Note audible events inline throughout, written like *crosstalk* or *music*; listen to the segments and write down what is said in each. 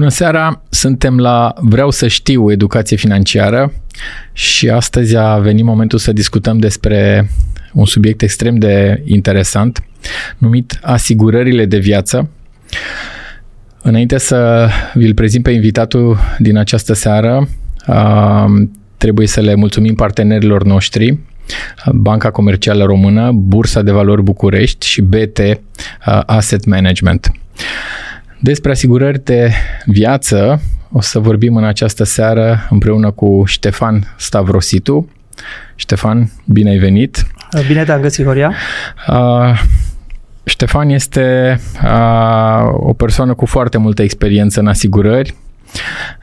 Bună seara, suntem la Vreau să știu educație financiară și astăzi a venit momentul să discutăm despre un subiect extrem de interesant numit asigurările de viață. Înainte să vi-l prezint pe invitatul din această seară, trebuie să le mulțumim partenerilor noștri, Banca Comercială Română, Bursa de Valori București și BT Asset Management. Despre asigurări de viață o să vorbim în această seară împreună cu Ștefan Stavrositu. Ștefan, bine ai venit! Bine te-am găsit, Horia! Uh, Ștefan este uh, o persoană cu foarte multă experiență în asigurări.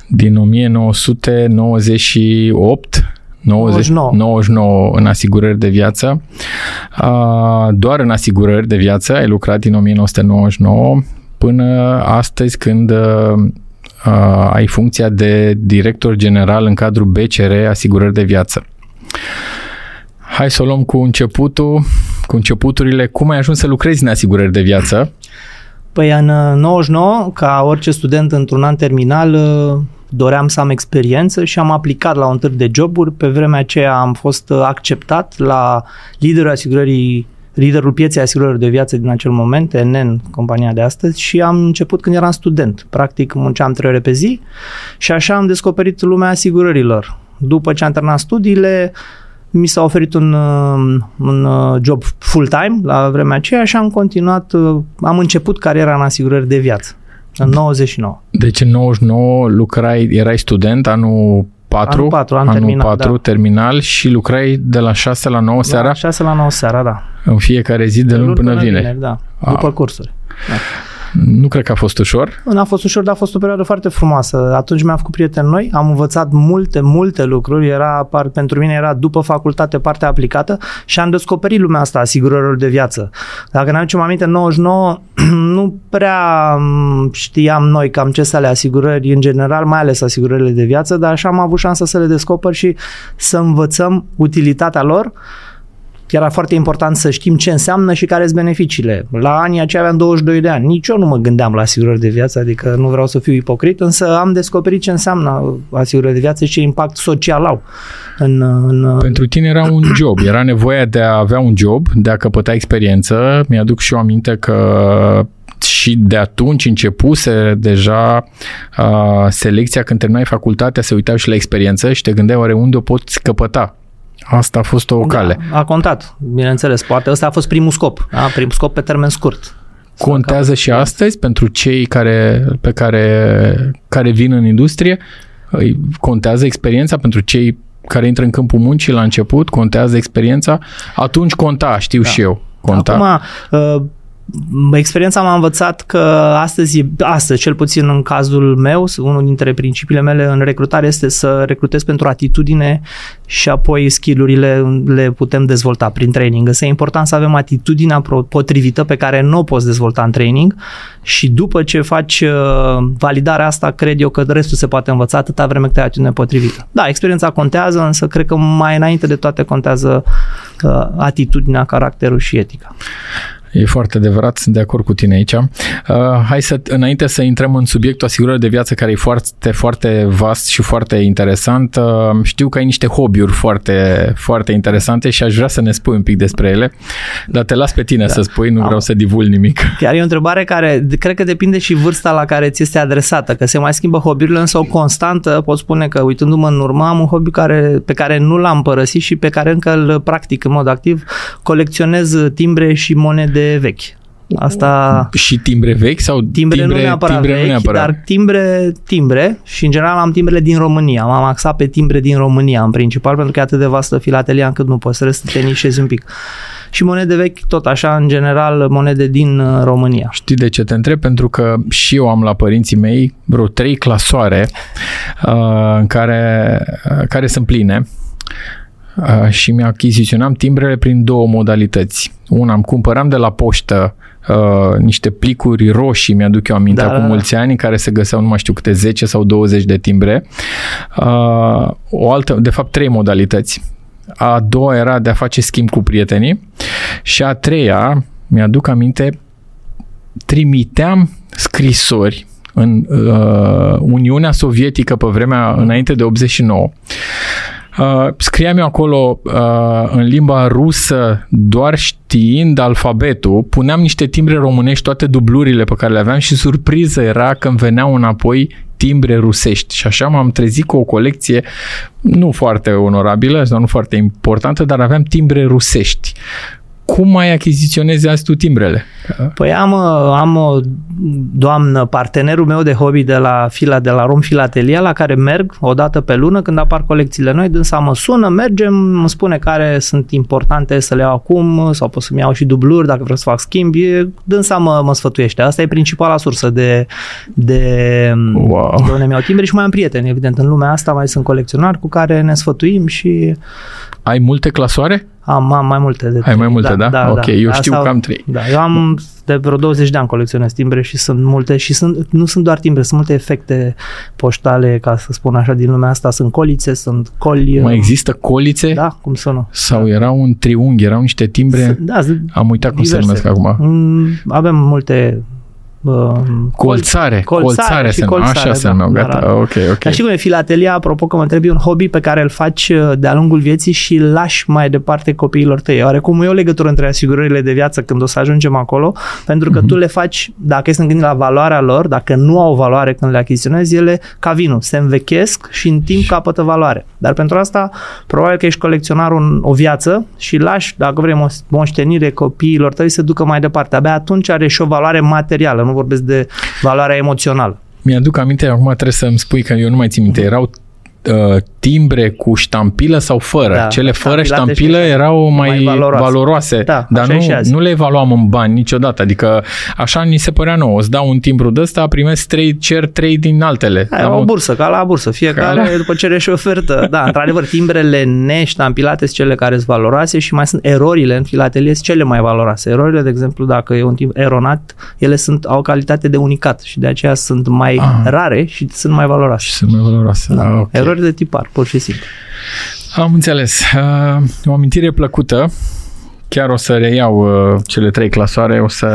Din 1998 90, 99. 99 în asigurări de viață. Uh, doar în asigurări de viață ai lucrat din 1999 până astăzi când uh, uh, ai funcția de director general în cadrul BCR Asigurări de Viață. Hai să o luăm cu începutul, cu începuturile. Cum ai ajuns să lucrezi în asigurări de viață? Păi în 99, uh, ca orice student într-un an terminal, uh, doream să am experiență și am aplicat la un târg de joburi. Pe vremea aceea am fost acceptat la liderul asigurării liderul pieței asigurărilor de viață din acel moment, NN, compania de astăzi, și am început când eram student. Practic munceam trei ore pe zi și așa am descoperit lumea asigurărilor. După ce am terminat studiile, mi s-a oferit un, uh, un uh, job full-time la vremea aceea și am continuat, uh, am început cariera în asigurări de viață. În 99. Deci în 99 lucrai, erai student, anul 4, anul 4, anul terminal, 4 da. terminal și lucrai de la 6 la 9 seara? La 6 la 9 seara, da. În fiecare zi de, de luni până, până vineri. vineri da, după A. cursuri. Da. Nu cred că a fost ușor. Nu a fost ușor, dar a fost o perioadă foarte frumoasă. Atunci mi-am făcut prieteni noi, am învățat multe, multe lucruri. Era, pentru mine era după facultate partea aplicată și am descoperit lumea asta, asigurărilor de viață. Dacă ne aducem aminte, în 99 nu prea știam noi cam ce să le asigurări în general, mai ales asigurările de viață, dar așa am avut șansa să le descoper și să învățăm utilitatea lor era foarte important să știm ce înseamnă și care sunt beneficiile. La anii aceia aveam 22 de ani. Nici eu nu mă gândeam la asigurări de viață, adică nu vreau să fiu ipocrit, însă am descoperit ce înseamnă asigurări de viață și ce impact social au. În, în... Pentru tine era un job, era nevoia de a avea un job, de a căpăta experiență. Mi-aduc și eu aminte că și de atunci începuse deja uh, selecția când terminai facultatea, se uitau și la experiență și te gândeai oare unde o poți căpăta Asta a fost o da, cale. Da, a contat, bineînțeles. Poate ăsta a fost primul scop, da? primul scop pe termen scurt. Contează și astăzi pentru cei care, pe care, care vin în industrie? Contează experiența pentru cei care intră în câmpul muncii la început? Contează experiența? Atunci conta, știu da. și eu. Conta. Acum, uh, experiența m-a învățat că astăzi, astăzi, cel puțin în cazul meu, unul dintre principiile mele în recrutare este să recrutez pentru atitudine și apoi skillurile le putem dezvolta prin training. Însă e important să avem atitudinea potrivită pe care nu o poți dezvolta în training și după ce faci uh, validarea asta, cred eu că restul se poate învăța atâta vreme cât ai atitudine potrivită. Da, experiența contează, însă cred că mai înainte de toate contează uh, atitudinea, caracterul și etica. E foarte adevărat, sunt de acord cu tine aici. Uh, hai să, înainte să intrăm în subiectul asigurării de viață, care e foarte, foarte vast și foarte interesant, uh, știu că ai niște hobby-uri foarte, foarte interesante și aș vrea să ne spui un pic despre ele, dar te las pe tine da. să spui, nu vreau să divulg nimic. *laughs* Chiar e o întrebare care cred că depinde și vârsta la care ți este adresată, că se mai schimbă hobby-urile, însă o constantă, pot spune că uitându-mă în urmă, am un hobby care, pe care nu l-am părăsit și pe care încă îl practic în mod activ, colecționez timbre și monede vechi. Asta... Și timbre vechi sau timbre, timbre nu neapărat timbre vechi, nu neapărat. dar timbre, timbre și în general am timbrele din România. M-am axat pe timbre din România în principal pentru că e atât de vastă filatelia încât nu poți să te nișezi un pic. Și monede vechi, tot așa, în general, monede din uh, România. Știi de ce te întreb? Pentru că și eu am la părinții mei vreo trei clasoare uh, care, uh, care sunt pline Uh, și mi-achiziționam timbrele prin două modalități. Una, îmi cumpăram de la poștă uh, niște plicuri roșii, mi-aduc eu aminte, da, acum da, mulți ani, în care se găseau, nu mai știu câte 10 sau 20 de timbre. Uh, o altă, de fapt, trei modalități. A doua era de a face schimb cu prietenii și a treia, mi-aduc aminte, trimiteam scrisori în uh, Uniunea Sovietică pe vremea înainte de 89. Uh, scriam eu acolo uh, în limba rusă doar știind alfabetul, puneam niște timbre românești, toate dublurile pe care le aveam și surpriză era când veneau înapoi timbre rusești. Și așa m-am trezit cu o colecție nu foarte onorabilă sau nu foarte importantă, dar aveam timbre rusești cum mai achiziționezi azi tu timbrele? Păi am, am o doamnă, partenerul meu de hobby de la fila de la Rom Filatelia, la care merg o dată pe lună când apar colecțiile noi, dânsa mă sună, mergem, îmi spune care sunt importante să le iau acum sau pot să-mi iau și dubluri dacă vreau să fac schimbi, dânsa mă, mă sfătuiește. Asta e principala sursă de, de, wow. de unde mi-au timbre și mai am prieteni, evident, în lumea asta mai sunt colecționari cu care ne sfătuim și... Ai multe clasoare? Am, am mai multe de Ai mai multe, da? da? da ok, da. eu știu Asta, că am trei. Da, eu am de vreo 20 de ani colecționez timbre și sunt multe și sunt, nu sunt doar timbre, sunt multe efecte poștale, ca să spun așa, din lumea asta. Sunt colițe, sunt coli. Mai există colițe? Da, cum să nu. Sau da. erau un triunghi, erau niște timbre? Da, am uitat cum diverse. se numesc acum. Mm, avem multe colțare, colțare, colțare, se colțare, așa da, se numeau, gata, da, ok, ok. Dar știi cum e filatelia, apropo că mă întrebi, un hobby pe care îl faci uh, de-a lungul vieții și îl lași mai departe copiilor tăi. Oarecum e o legătură între asigurările de viață când o să ajungem acolo, pentru că mm-hmm. tu le faci, dacă este gândit la valoarea lor, dacă nu au valoare când le achiziționezi, ele, ca vinul, se învechesc și în timp capătă valoare. Dar pentru asta, probabil că ești colecționar un, o viață și lași, dacă vrem, o moștenire copiilor tăi să ducă mai departe. Abia atunci are și o valoare materială, nu vorbesc de valoarea emoțională. Mi-aduc aminte, acum trebuie să-mi spui că eu nu mai țin minte, erau uh, timbre cu ștampilă sau fără. Da, Cele fără ștampilă erau mai, mai valoroase, valoroase da, dar nu, nu le evaluam în bani niciodată. Adică așa ni se părea nou. Îți dau un timbru de ăsta, primesc trei, cer trei din altele. Da, o bursă, ca la bursă. Fiecare ca la... după cere și ofertă. Da, într-adevăr, timbrele neștampilate sunt cele care sunt valoroase și mai sunt erorile în filatelie sunt cele mai valoroase. Erorile, de exemplu, dacă e un timp eronat, ele sunt, au calitate de unicat și de aceea sunt mai ah. rare și sunt mai valoroase. Și sunt mai valoroase. Da. Ah, okay. Erori de tipar, pur și simplu. Am înțeles. Uh, o amintire plăcută. Chiar o să reiau uh, cele trei clasoare, o să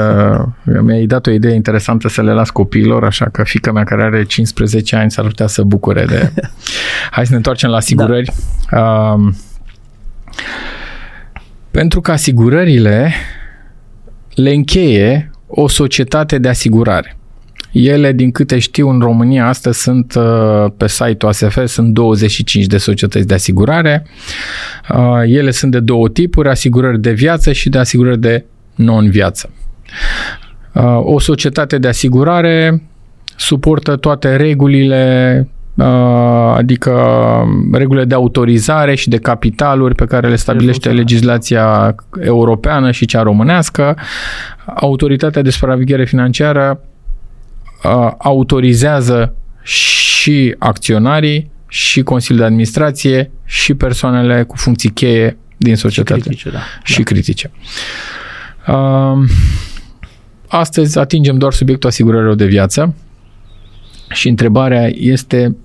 mi-ai dat o idee interesantă să le las copiilor, așa că fica mea care are 15 ani s-ar putea să bucure de... *laughs* Hai să ne întoarcem la asigurări. Da. Uh, pentru că asigurările le încheie o societate de asigurare. Ele, din câte știu, în România astăzi sunt uh, pe site-ul ASF, sunt 25 de societăți de asigurare. Uh, ele sunt de două tipuri, asigurări de viață și de asigurări de non-viață. Uh, o societate de asigurare suportă toate regulile adică regulile de autorizare și de capitaluri pe care le stabilește legislația europeană și cea românească. Autoritatea de supraveghere financiară autorizează și acționarii, și Consiliul de Administrație, și persoanele cu funcții cheie din societate. Și critice, da. Și da. critice. Astăzi atingem doar subiectul asigurărilor de viață și întrebarea este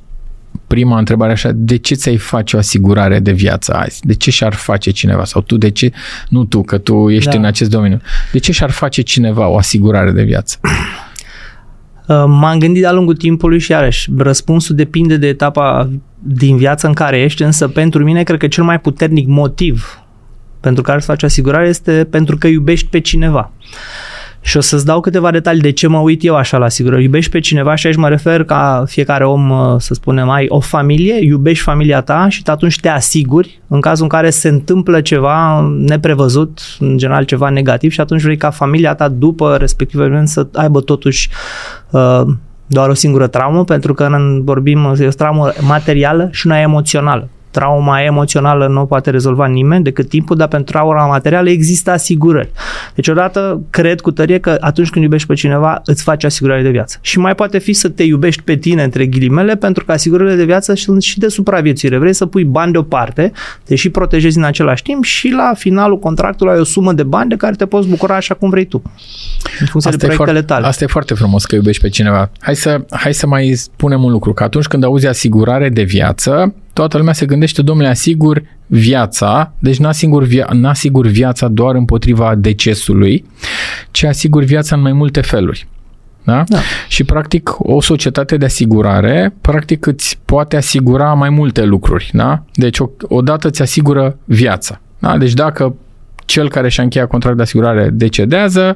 prima întrebare așa, de ce ți-ai face o asigurare de viață azi? De ce și-ar face cineva? Sau tu de ce? Nu tu, că tu ești da. în acest domeniu. De ce și-ar face cineva o asigurare de viață? Uh, m-am gândit de-a lungul timpului și iarăși, răspunsul depinde de etapa din viață în care ești, însă pentru mine cred că cel mai puternic motiv pentru care să faci asigurare este pentru că iubești pe cineva. Și o să-ți dau câteva detalii de ce mă uit eu așa la asigurări. Iubești pe cineva și aici mă refer ca fiecare om, uh, să spunem, ai o familie, iubești familia ta și atunci te asiguri în cazul în care se întâmplă ceva neprevăzut, în general ceva negativ și atunci vrei ca familia ta după respectiv event să aibă totuși uh, doar o singură traumă, pentru că în, vorbim, e o traumă materială și una emoțională trauma emoțională nu o poate rezolva nimeni decât timpul, dar pentru trauma materială există asigurări. Deci odată cred cu tărie că atunci când iubești pe cineva îți faci asigurare de viață. Și mai poate fi să te iubești pe tine între ghilimele pentru că asigurările de viață sunt și de supraviețuire. Vrei să pui bani deoparte, te și protejezi în același timp și la finalul contractului ai o sumă de bani de care te poți bucura așa cum vrei tu. În funcție asta de proiectele foarte, tale. Asta e foarte frumos că iubești pe cineva. Hai să, hai să mai spunem un lucru, că atunci când auzi asigurare de viață, toată lumea se gândește, domnule, asigur viața, deci n-asigur, via- n-asigur viața doar împotriva decesului, ci asigur viața în mai multe feluri. Da? Da. Și practic o societate de asigurare practic îți poate asigura mai multe lucruri. Da? Deci o- odată îți asigură viața. Da? Deci dacă cel care și-a încheiat contract de asigurare decedează,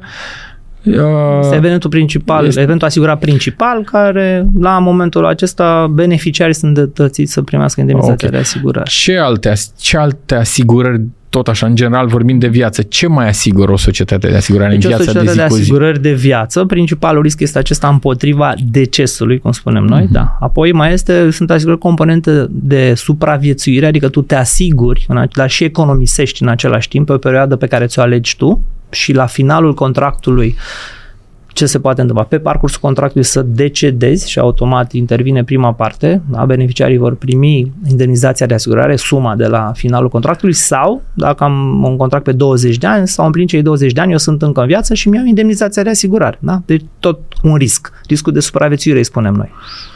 Este uh, evenimentul principal, Este- este... eventul asigurat principal, care la momentul acesta beneficiarii sunt îndreptățiți să primească indemnizația Ok. de asigurare. ce alte, as- ce alte asigurări, tot așa, în general, vorbim de viață, ce mai asigură o societate de asigurare Deci în o viața de societate zi de cu zi? asigurări de viață, principalul risc este acesta împotriva decesului, cum spunem noi, Mhm. da. Apoi mai este, sunt asigurări componente de supraviețuire, adică tu te asiguri, în ac- dar și economisești în același timp pe o perioadă pe care ți-o alegi tu și la finalul contractului ce se poate întâmpla? Pe parcursul contractului să decedezi și automat intervine prima parte, da? beneficiarii vor primi indemnizația de asigurare, suma de la finalul contractului sau, dacă am un contract pe 20 de ani sau împlin cei 20 de ani, eu sunt încă în viață și mi-au indemnizația de asigurare. Da? Deci tot un risc. Riscul de supraviețuire, îi spunem noi.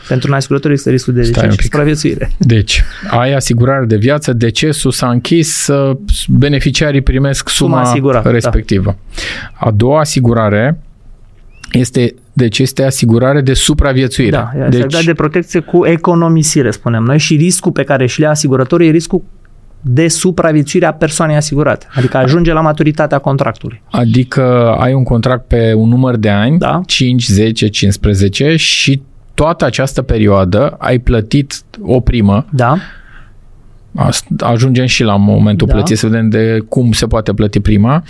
Pentru un asigurător este riscul de Stai deces un și pic. supraviețuire. Deci, ai asigurare de viață, decesul s-a închis, uh, beneficiarii primesc suma, Suma asigurată, respectivă. A doua asigurare este, deci este asigurare de supraviețuire. Da, e deci, deci, de protecție cu economisire, spunem noi, și riscul pe care și le asigurătorul e riscul de supraviețuire a persoanei asigurate. Adică ajunge la maturitatea contractului. Adică ai un contract pe un număr de ani, Da. 5, 10, 15 și toată această perioadă ai plătit o primă, Da? Ast- ajungem și la momentul Da. plății să vedem de cum se poate plăti prima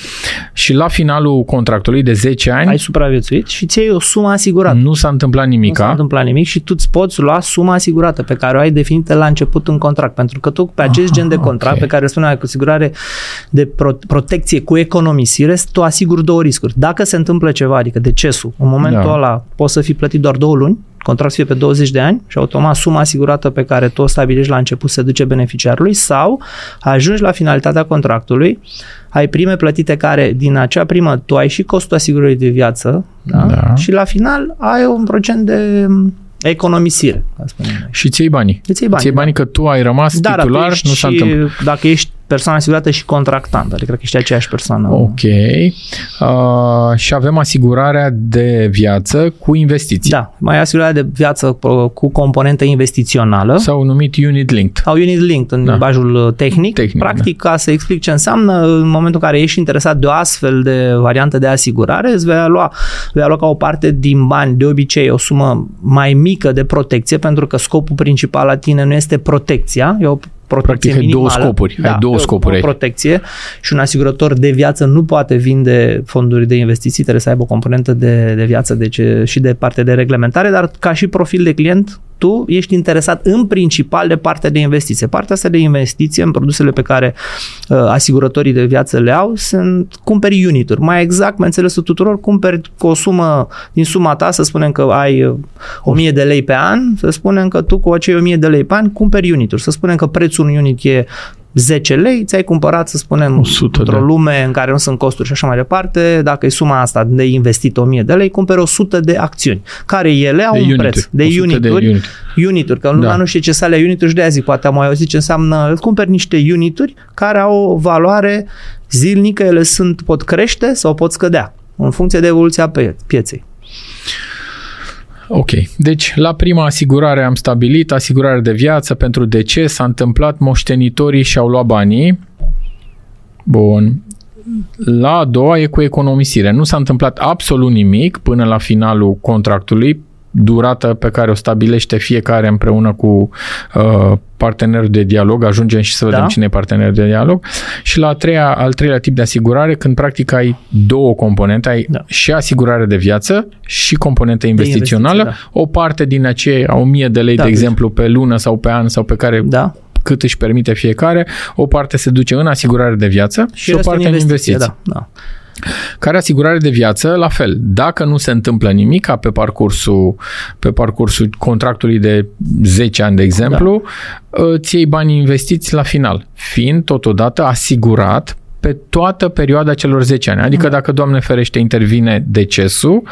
și la finalul contractului de 10 ani Ai supraviețuit și ți o sumă asigurată. nu s-a întâmplat Nu s-a nimica. întâmplat nimic și tu îți poți lua suma asigurată pe care o ai definită la început în contract. Pentru că tu pe acest gen de contract ok. pe care spuneam cu asigurare de pro- protecție cu economisire, tu asiguri două riscuri. Dacă se întâmplă ceva, adică decesul, în momentul Da. ăla poți să fii plătit doar două luni, contractul să fie pe 20 de ani și automat suma asigurată pe care tu o stabilești la început se duce beneficiarului sau ajungi la finalitatea contractului, ai prime plătite care din acea primă tu ai și costul asigurării de viață da? Da. și la final ai un procent de mm, economisire, ca să spunem noi. Și ți banii. Îți iei banii, ți banii că tu ai rămas Dar titular, dacă ești nu s-a și- întâmplat. Dacă ești persoană asigurată și contractant, adică cred că ești aceeași persoană. Ok. Uh, și avem asigurarea de viață cu investiții. Da, mai asigurarea de viață uh, cu componentă investițională. Sau numit unit linked. Au unit linked în Da. limbajul uh, tehnic. Tehnic, Practic, ca să explic ce înseamnă, în momentul în care ești interesat de o astfel de variantă de asigurare, îți vei lua, vei lua ca o parte din bani, de obicei o sumă mai mică de protecție, pentru că scopul principal la tine nu este protecția, e o protecție Practic ai două minimală. scopuri, ai două e o- scopuri O aici. protecție și un asigurător de viață nu poate vinde fonduri de investiții, trebuie să aibă o componentă de, de viață deci, și de parte de reglementare, dar ca și profil de client, tu ești interesat în principal de partea de investiție. Partea asta de investiție în produsele pe care uh, asigurătorii de viață le au sunt cumperi unituri. Mai exact, mai înțelesul tuturor, cumperi cu o sumă din suma ta, să spunem că ai uh, 1000 de lei pe an, să spunem că tu cu acei 1000 de lei pe an cumperi unituri. Să spunem că prețul unui unit e 10 lei, ți-ai cumpărat, să spunem, 100 într-o de- lume în care nu sunt costuri și așa mai departe, dacă e suma asta de investit 1000 de lei, cumperi 100 de acțiuni, care ele au De un unituri. preț. De 100 de unituri, unituri. unituri, că lumea Da. nu știe ce să alea unituri și de aia zic, poate am mai auzit ce înseamnă, îți cumperi niște unituri care au o valoare zilnică, ele sunt, pot crește sau pot scădea, în funcție de evoluția pe- pieței. Ok. Deci, la prima asigurare am stabilit asigurare de viață pentru deces, s-a întâmplat, moștenitorii și-au luat banii. Bun. La a doua e cu economisire. Nu s-a întâmplat absolut nimic până la finalul contractului, durată pe care o stabilește fiecare împreună cu uh, partenerul de dialog, ajungem și să vedem Da. cine e partenerul de dialog. Și la a treia, al treilea tip de asigurare, când practic ai două componente, ai Da. și asigurare de viață și componentă investițională, investiție, o parte din aceea 1000 de lei, Da, de deci- exemplu, pe lună sau pe an sau pe care Da? cât își permite fiecare, o parte se duce în asigurare de viață și, și o restul parte în investiții. Da, da. Care asigurare de viață, la fel, dacă nu se întâmplă nimic pe parcursul, pe parcursul contractului de 10 ani, de exemplu, da. îți iei banii investiți la final, fiind totodată asigurat pe toată perioada celor 10 ani. Adică dacă, Doamne ferește, intervine decesul,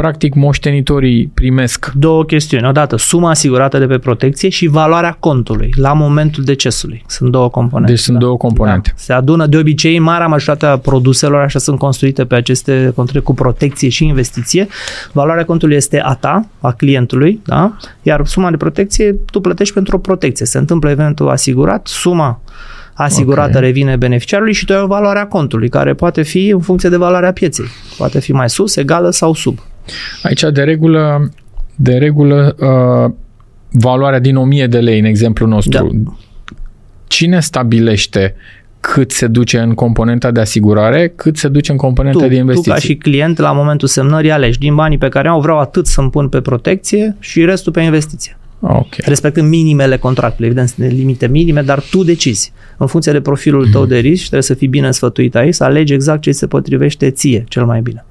practic moștenitorii primesc Două chestiuni. Odată, suma asigurată de pe protecție și valoarea contului la momentul decesului. Sunt două componente. Deci sunt două componente. Da. Se adună de obicei, în marea majoritate a produselor, așa sunt construite pe aceste contracte cu protecție și investiție. Valoarea contului este a ta, a clientului, da? iar suma de protecție tu plătești pentru o protecție. Se întâmplă eventul asigurat, suma asigurată Ok. revine beneficiarului și tu ai o valoare a contului, care poate fi în funcție de valoarea pieței. Poate fi mai sus, egală sau sub. Aici, de regulă, de regulă uh, valoarea din 1000 de lei, în exemplul nostru, Da. cine stabilește cât se duce în componenta de asigurare, cât se duce în componenta tu, de tu investiții? ca și client la momentul semnării alegi din banii pe care au vreau atât să-mi pun pe protecție și restul pe investiție. Ok. Respectând minimele contractului, evident sunt limite minime, dar tu decizi. În funcție de profilul Mhm. tău de risc și trebuie să fii bine sfătuit aici, să alegi exact ce se potrivește ție cel mai bine.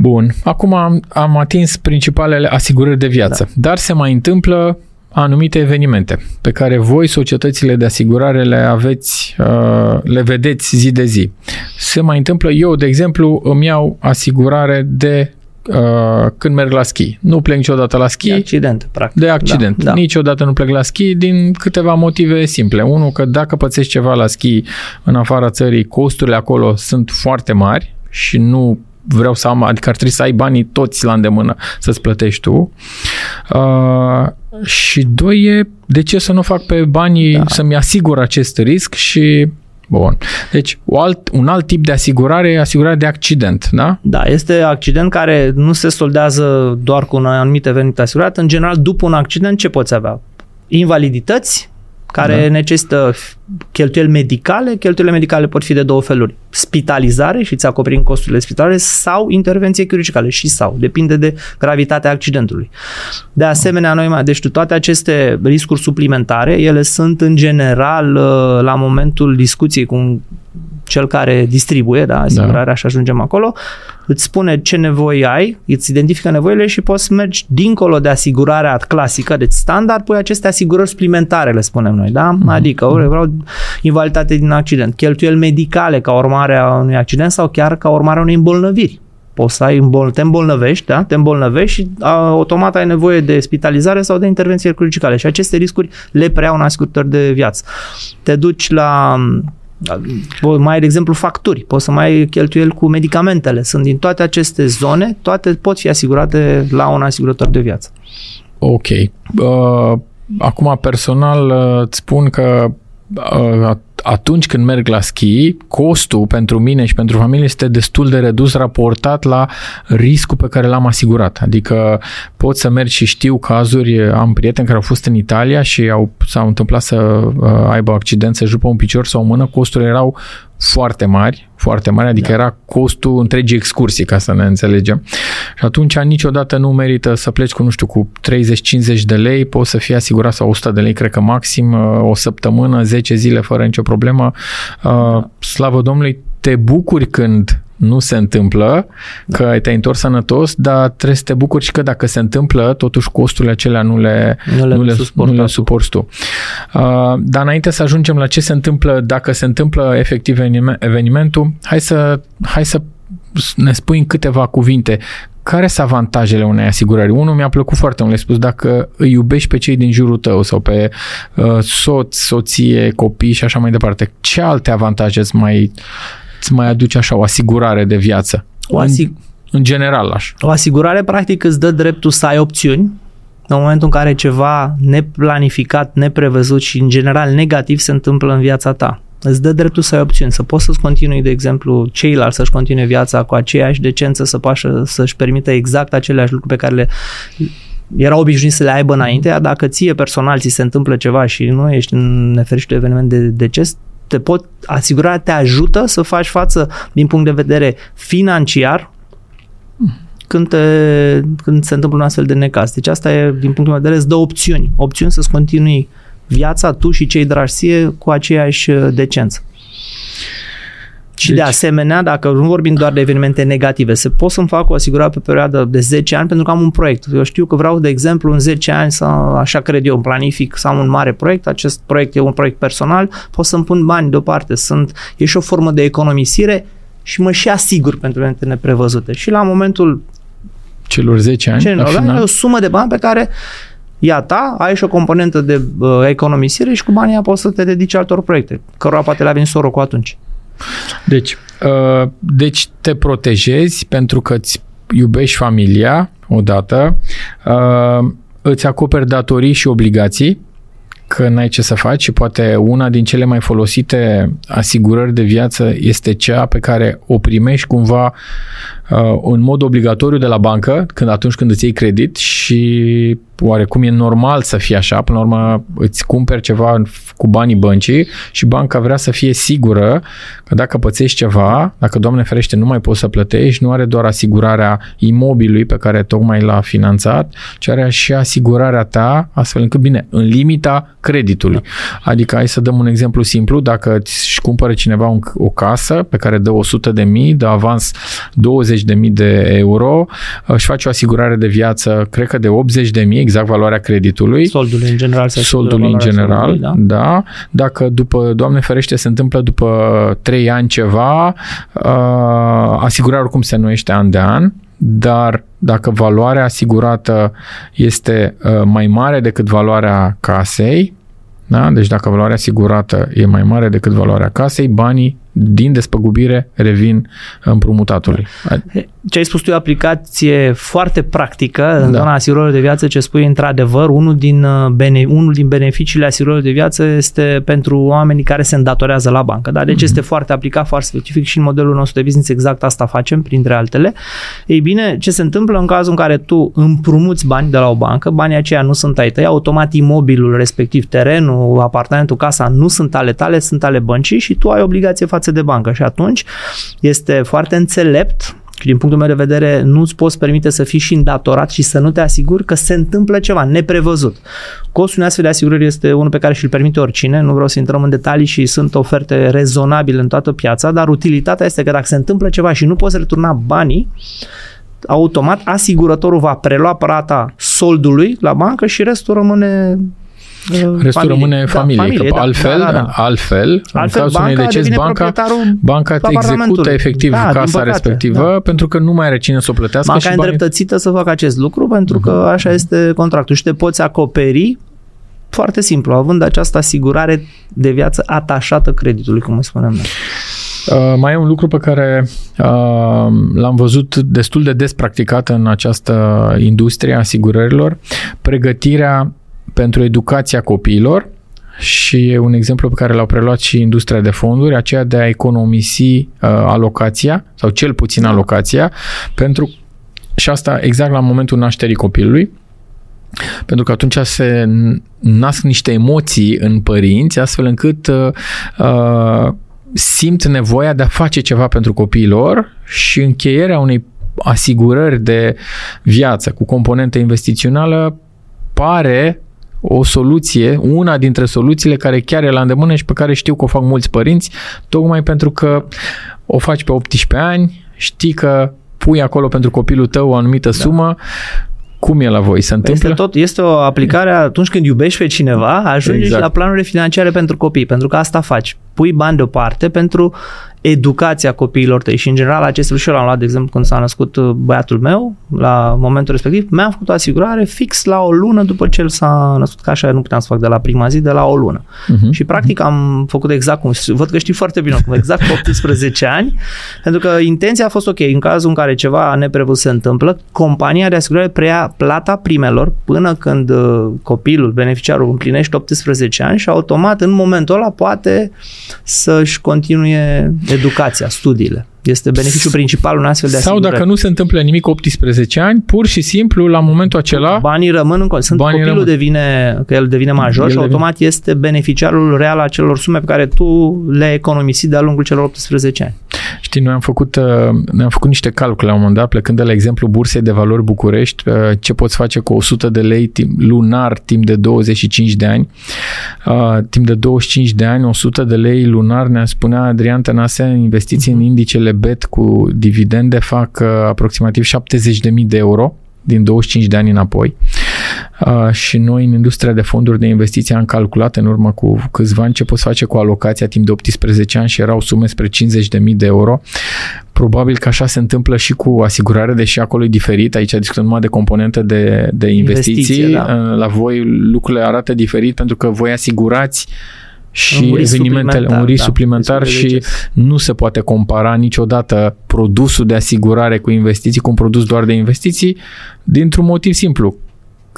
Bun. Acum am, am atins principalele asigurări de viață, da. dar se mai întâmplă anumite evenimente pe care voi, societățile de asigurare, le aveți, uh, le vedeți zi de zi. Se mai întâmplă, eu, de exemplu, îmi iau asigurare de uh, când merg la schi. Nu plec niciodată la schi, De accident, practic. de accident. Da, da. Niciodată nu plec la schi din câteva motive simple. Unul, că dacă pățești ceva la schi în afara țării, costurile acolo sunt foarte mari și nu vreau să am, adică ar trebui să ai banii toți la îndemână să-ți plătești tu. Uh, și doi e, de ce să nu fac pe banii, da. să-mi asigur acest risc și Bun. Deci, o alt, un alt tip de asigurare e asigurarea de accident, da? Da, este accident care nu se soldează doar cu un anumit eveniment asigurat. În general, după un accident, ce poți avea? Invalidități, care Da. da. necesită cheltuieli medicale. Cheltuielile medicale pot fi de două feluri. Spitalizare și îți acoperim costurile spitalare sau intervenție chirurgicale și sau. Depinde de gravitatea accidentului. De asemenea, noi mai, deci toate aceste riscuri suplimentare, ele sunt în general uh, la momentul discuției cu un cel care distribuie, da, asigurarea da. și ajungem acolo, îți spune ce nevoi ai, îți identifică nevoile și poți să mergi dincolo de asigurarea clasică, deci standard, pui aceste asigurări suplimentare, le spunem noi, da? Mm-hmm. Adică vreau invaliditate din accident, cheltuieli medicale ca urmare a unui accident sau chiar ca urmare a unei îmbolnăviri. Poți să ai îmbol- te îmbolnăvești, da? Te îmbolnăvești și a, automat ai nevoie de spitalizare sau de intervenție chirurgicale și aceste riscuri le preiau un asigurător de viață. Te duci la mai ai, de exemplu, facturi, poți să mai ai cheltuieli cu medicamentele. Sunt din toate aceste zone, toate pot fi asigurate la un asigurător de viață. Ok. Uh, acum, personal, uh, îți spun că uh, atunci când merg la schi, costul pentru mine și pentru familie este destul de redus raportat la riscul pe care l-am asigurat. Adică pot să merg și știu cazuri, am prieteni care au fost în Italia și au, s-au întâmplat să uh, aibă accident, să jupă un picior sau o mână, costurile erau foarte mari, foarte mari, adică da. era costul întregii excursii, ca să ne înțelegem. Și atunci niciodată nu merită să pleci cu, nu știu, cu 30-50 de lei, poți să fii asigurat sau 100 de lei, cred că maxim, o săptămână, 10 zile fără nicio problemă. Da. Slavă Domnului, te bucuri când nu se întâmplă, că da. te-ai întors sănătos, dar trebuie să te bucuri și că dacă se întâmplă, totuși costurile acelea nu le, nu le, nu le, suporti, nu le suporți tu. Uh, dar înainte să ajungem la ce se întâmplă, dacă se întâmplă efectiv evenimentul, hai să, hai să ne spui în câteva cuvinte care sunt avantajele unei asigurări? Unul mi-a plăcut foarte mult, le spus, dacă îi iubești pe cei din jurul tău sau pe uh, soț, soție, copii și așa mai departe, ce alte avantaje îți mai, îți mai aduce așa o asigurare de viață? O asig- în, în general, așa. O asigurare, practic, îți dă dreptul să ai opțiuni în momentul în care ceva neplanificat, neprevăzut și, în general, negativ se întâmplă în viața ta îți dă dreptul să ai opțiuni, să poți să-ți continui, de exemplu, ceilalți să-și continue viața cu aceeași decență, să poată să-și permită exact aceleași lucruri pe care le era obișnuit să le aibă înainte, iar dacă ție personal ți se întâmplă ceva și nu ești în nefericit eveniment de deces, te pot asigura, te ajută să faci față din punct de vedere financiar când, te, când se întâmplă un astfel de necaz. Deci asta e, din punctul meu de vedere, îți dă opțiuni. Opțiuni să-ți continui viața, tu și cei dragi ție, cu aceeași decență. Și deci... de asemenea, dacă nu vorbim doar de evenimente negative, se pot să-mi fac o asigurare pe perioadă de 10 ani pentru că am un proiect. Eu știu că vreau, de exemplu, în 10 ani să, așa cred eu, planific să am un mare proiect, acest proiect e un proiect personal, pot să-mi pun bani deoparte. Sunt, e și o formă de economisire și mă și asigur pentru evenimente neprevăzute. Și la momentul celor 10 ani. Celor, da, e o sumă de bani pe care ea ta, ai și o componentă de uh, economisire și cu banii ea poți să te dedici altor proiecte, cărora poate le-a venit sorocul atunci. Deci, uh, deci te protejezi pentru că îți iubești familia, odată, uh, îți acoperi datorii și obligații, că n-ai ce să faci și poate una din cele mai folosite asigurări de viață este cea pe care o primești cumva uh, în mod obligatoriu de la bancă, când atunci când îți iei credit și oarecum e normal să fie așa, până la urmă îți cumperi ceva cu banii băncii și banca vrea să fie sigură că dacă pățești ceva, dacă Doamne ferește nu mai poți să plătești, nu are doar asigurarea imobilului pe care tocmai l-a finanțat, ci are și asigurarea ta, astfel încât, bine, în limita creditului. Da. Adică, hai să dăm un exemplu simplu, dacă își cumpără cineva un, o casă pe care dă 100 de mii, de avans 20 de mii de euro, își face o asigurare de viață, cred că de 80 de mii, exact valoarea creditului. Soldul în general. Soldul în general, soldului, da? da. Dacă după, Doamne ferește, se întâmplă după 3 ani ceva, uh, asigurarea oricum se numește an de an, dar dacă valoarea asigurată este uh, mai mare decât valoarea casei, da? Deci dacă valoarea asigurată e mai mare decât valoarea casei, banii din despăgubire revin împrumutatului. Ce ai spus tu e o aplicație foarte practică în da. zona asigurării de viață, ce spui într-adevăr, unul din, uh, bene, unul din beneficiile asigurării de viață este pentru oamenii care se îndatorează la bancă. Da? Deci mm-hmm. este foarte aplicat, foarte specific și în modelul nostru de business exact asta facem, printre altele. Ei bine, ce se întâmplă în cazul în care tu împrumuți bani de la o bancă, banii aceia nu sunt ai tăi, automat imobilul respectiv, terenul, apartamentul, casa nu sunt ale tale, sunt ale băncii și tu ai obligație față față de bancă și atunci este foarte înțelept și din punctul meu de vedere nu îți poți permite să fii și îndatorat și să nu te asiguri că se întâmplă ceva neprevăzut. Costul unei astfel de asigurări este unul pe care și-l permite oricine, nu vreau să intrăm în detalii și sunt oferte rezonabile în toată piața, dar utilitatea este că dacă se întâmplă ceva și nu poți returna banii, automat asigurătorul va prelua plata soldului la bancă și restul rămâne Restul familie. rămâne familie, da, familie că da, altfel, da, da, da. altfel, altfel, în cazul unui deces, banca, banca execută efectiv da, casa respectivă da. pentru că nu mai are cine să o plătească. Banca e îndreptățită banii... să facă acest lucru pentru că uh-huh. așa este contractul și te poți acoperi foarte simplu, având această asigurare de viață atașată creditului, cum îi spunem noi. Uh, mai e un lucru pe care uh, l-am văzut destul de des practicat în această industrie a asigurărilor, pregătirea pentru educația copiilor și e un exemplu pe care l-au preluat și industria de fonduri, aceea de a economisi uh, alocația sau cel puțin da. alocația pentru și asta exact la momentul nașterii copilului pentru că atunci se nasc niște emoții în părinți astfel încât uh, uh, simt nevoia de a face ceva pentru copiilor și încheierea unei asigurări de viață cu componentă investițională pare o soluție, una dintre soluțiile care chiar e la îndemână și pe care știu că o fac mulți părinți, tocmai pentru că o faci pe 18 ani, știi că pui acolo pentru copilul tău o anumită da. sumă, cum e la voi? Se întâmplă? Este, tot, este o aplicare atunci când iubești pe cineva, ajungi exact. la planurile financiare pentru copii, pentru că asta faci. Pui bani deoparte pentru educația copiilor tăi și în general acest lucru și eu l-am luat, de exemplu, când s-a născut uh, băiatul meu, la momentul respectiv, mi-am făcut o asigurare fix la o lună după ce el s-a născut, că așa nu puteam să fac de la prima zi, de la o lună. Uh-huh. Și practic am făcut exact cum, văd că știi foarte bine cum, exact cu 18 *laughs* ani, pentru că intenția a fost ok, în cazul în care ceva neprevăzut se întâmplă, compania de asigurare preia plata primelor până când uh, copilul, beneficiarul împlinește 18 ani și automat în momentul ăla poate să-și continue educația, studiile. Este beneficiul principal un astfel de asigurări. Sau dacă nu se întâmplă nimic 18 ani, pur și simplu la momentul acela banii rămân în sunt banii copilul rămân. devine că el devine major el și devine. automat este beneficiarul real a celor sume pe care tu le-ai economisit de-a lungul celor 18 ani. Știi, noi am făcut, uh, noi am făcut niște calcule la un moment dat, plecând de la exemplu Bursei de Valori București, uh, ce poți face cu 100 de lei timp, lunar timp de 25 de ani. Uh, timp de 25 de ani, 100 de lei lunar, ne spunea Adrian Tănase, investiții uh-huh. în indicele bet cu dividende fac aproximativ 70.000 de euro din 25 de ani înapoi. uh, și noi în industria de fonduri de investiții am calculat în urmă cu câțiva ani ce poți face cu alocația timp de 18 ani și erau sume spre 50.000 de euro. Probabil că așa se întâmplă și cu asigurare, deși acolo e diferit. Aici discutăm numai de componente de, de investiții. Investiție, da. La voi lucrurile arată diferit pentru că voi asigurați și un evenimentele, un risc da, suplimentar și nu se poate compara niciodată produsul de asigurare cu investiții cu un produs doar de investiții dintr-un motiv simplu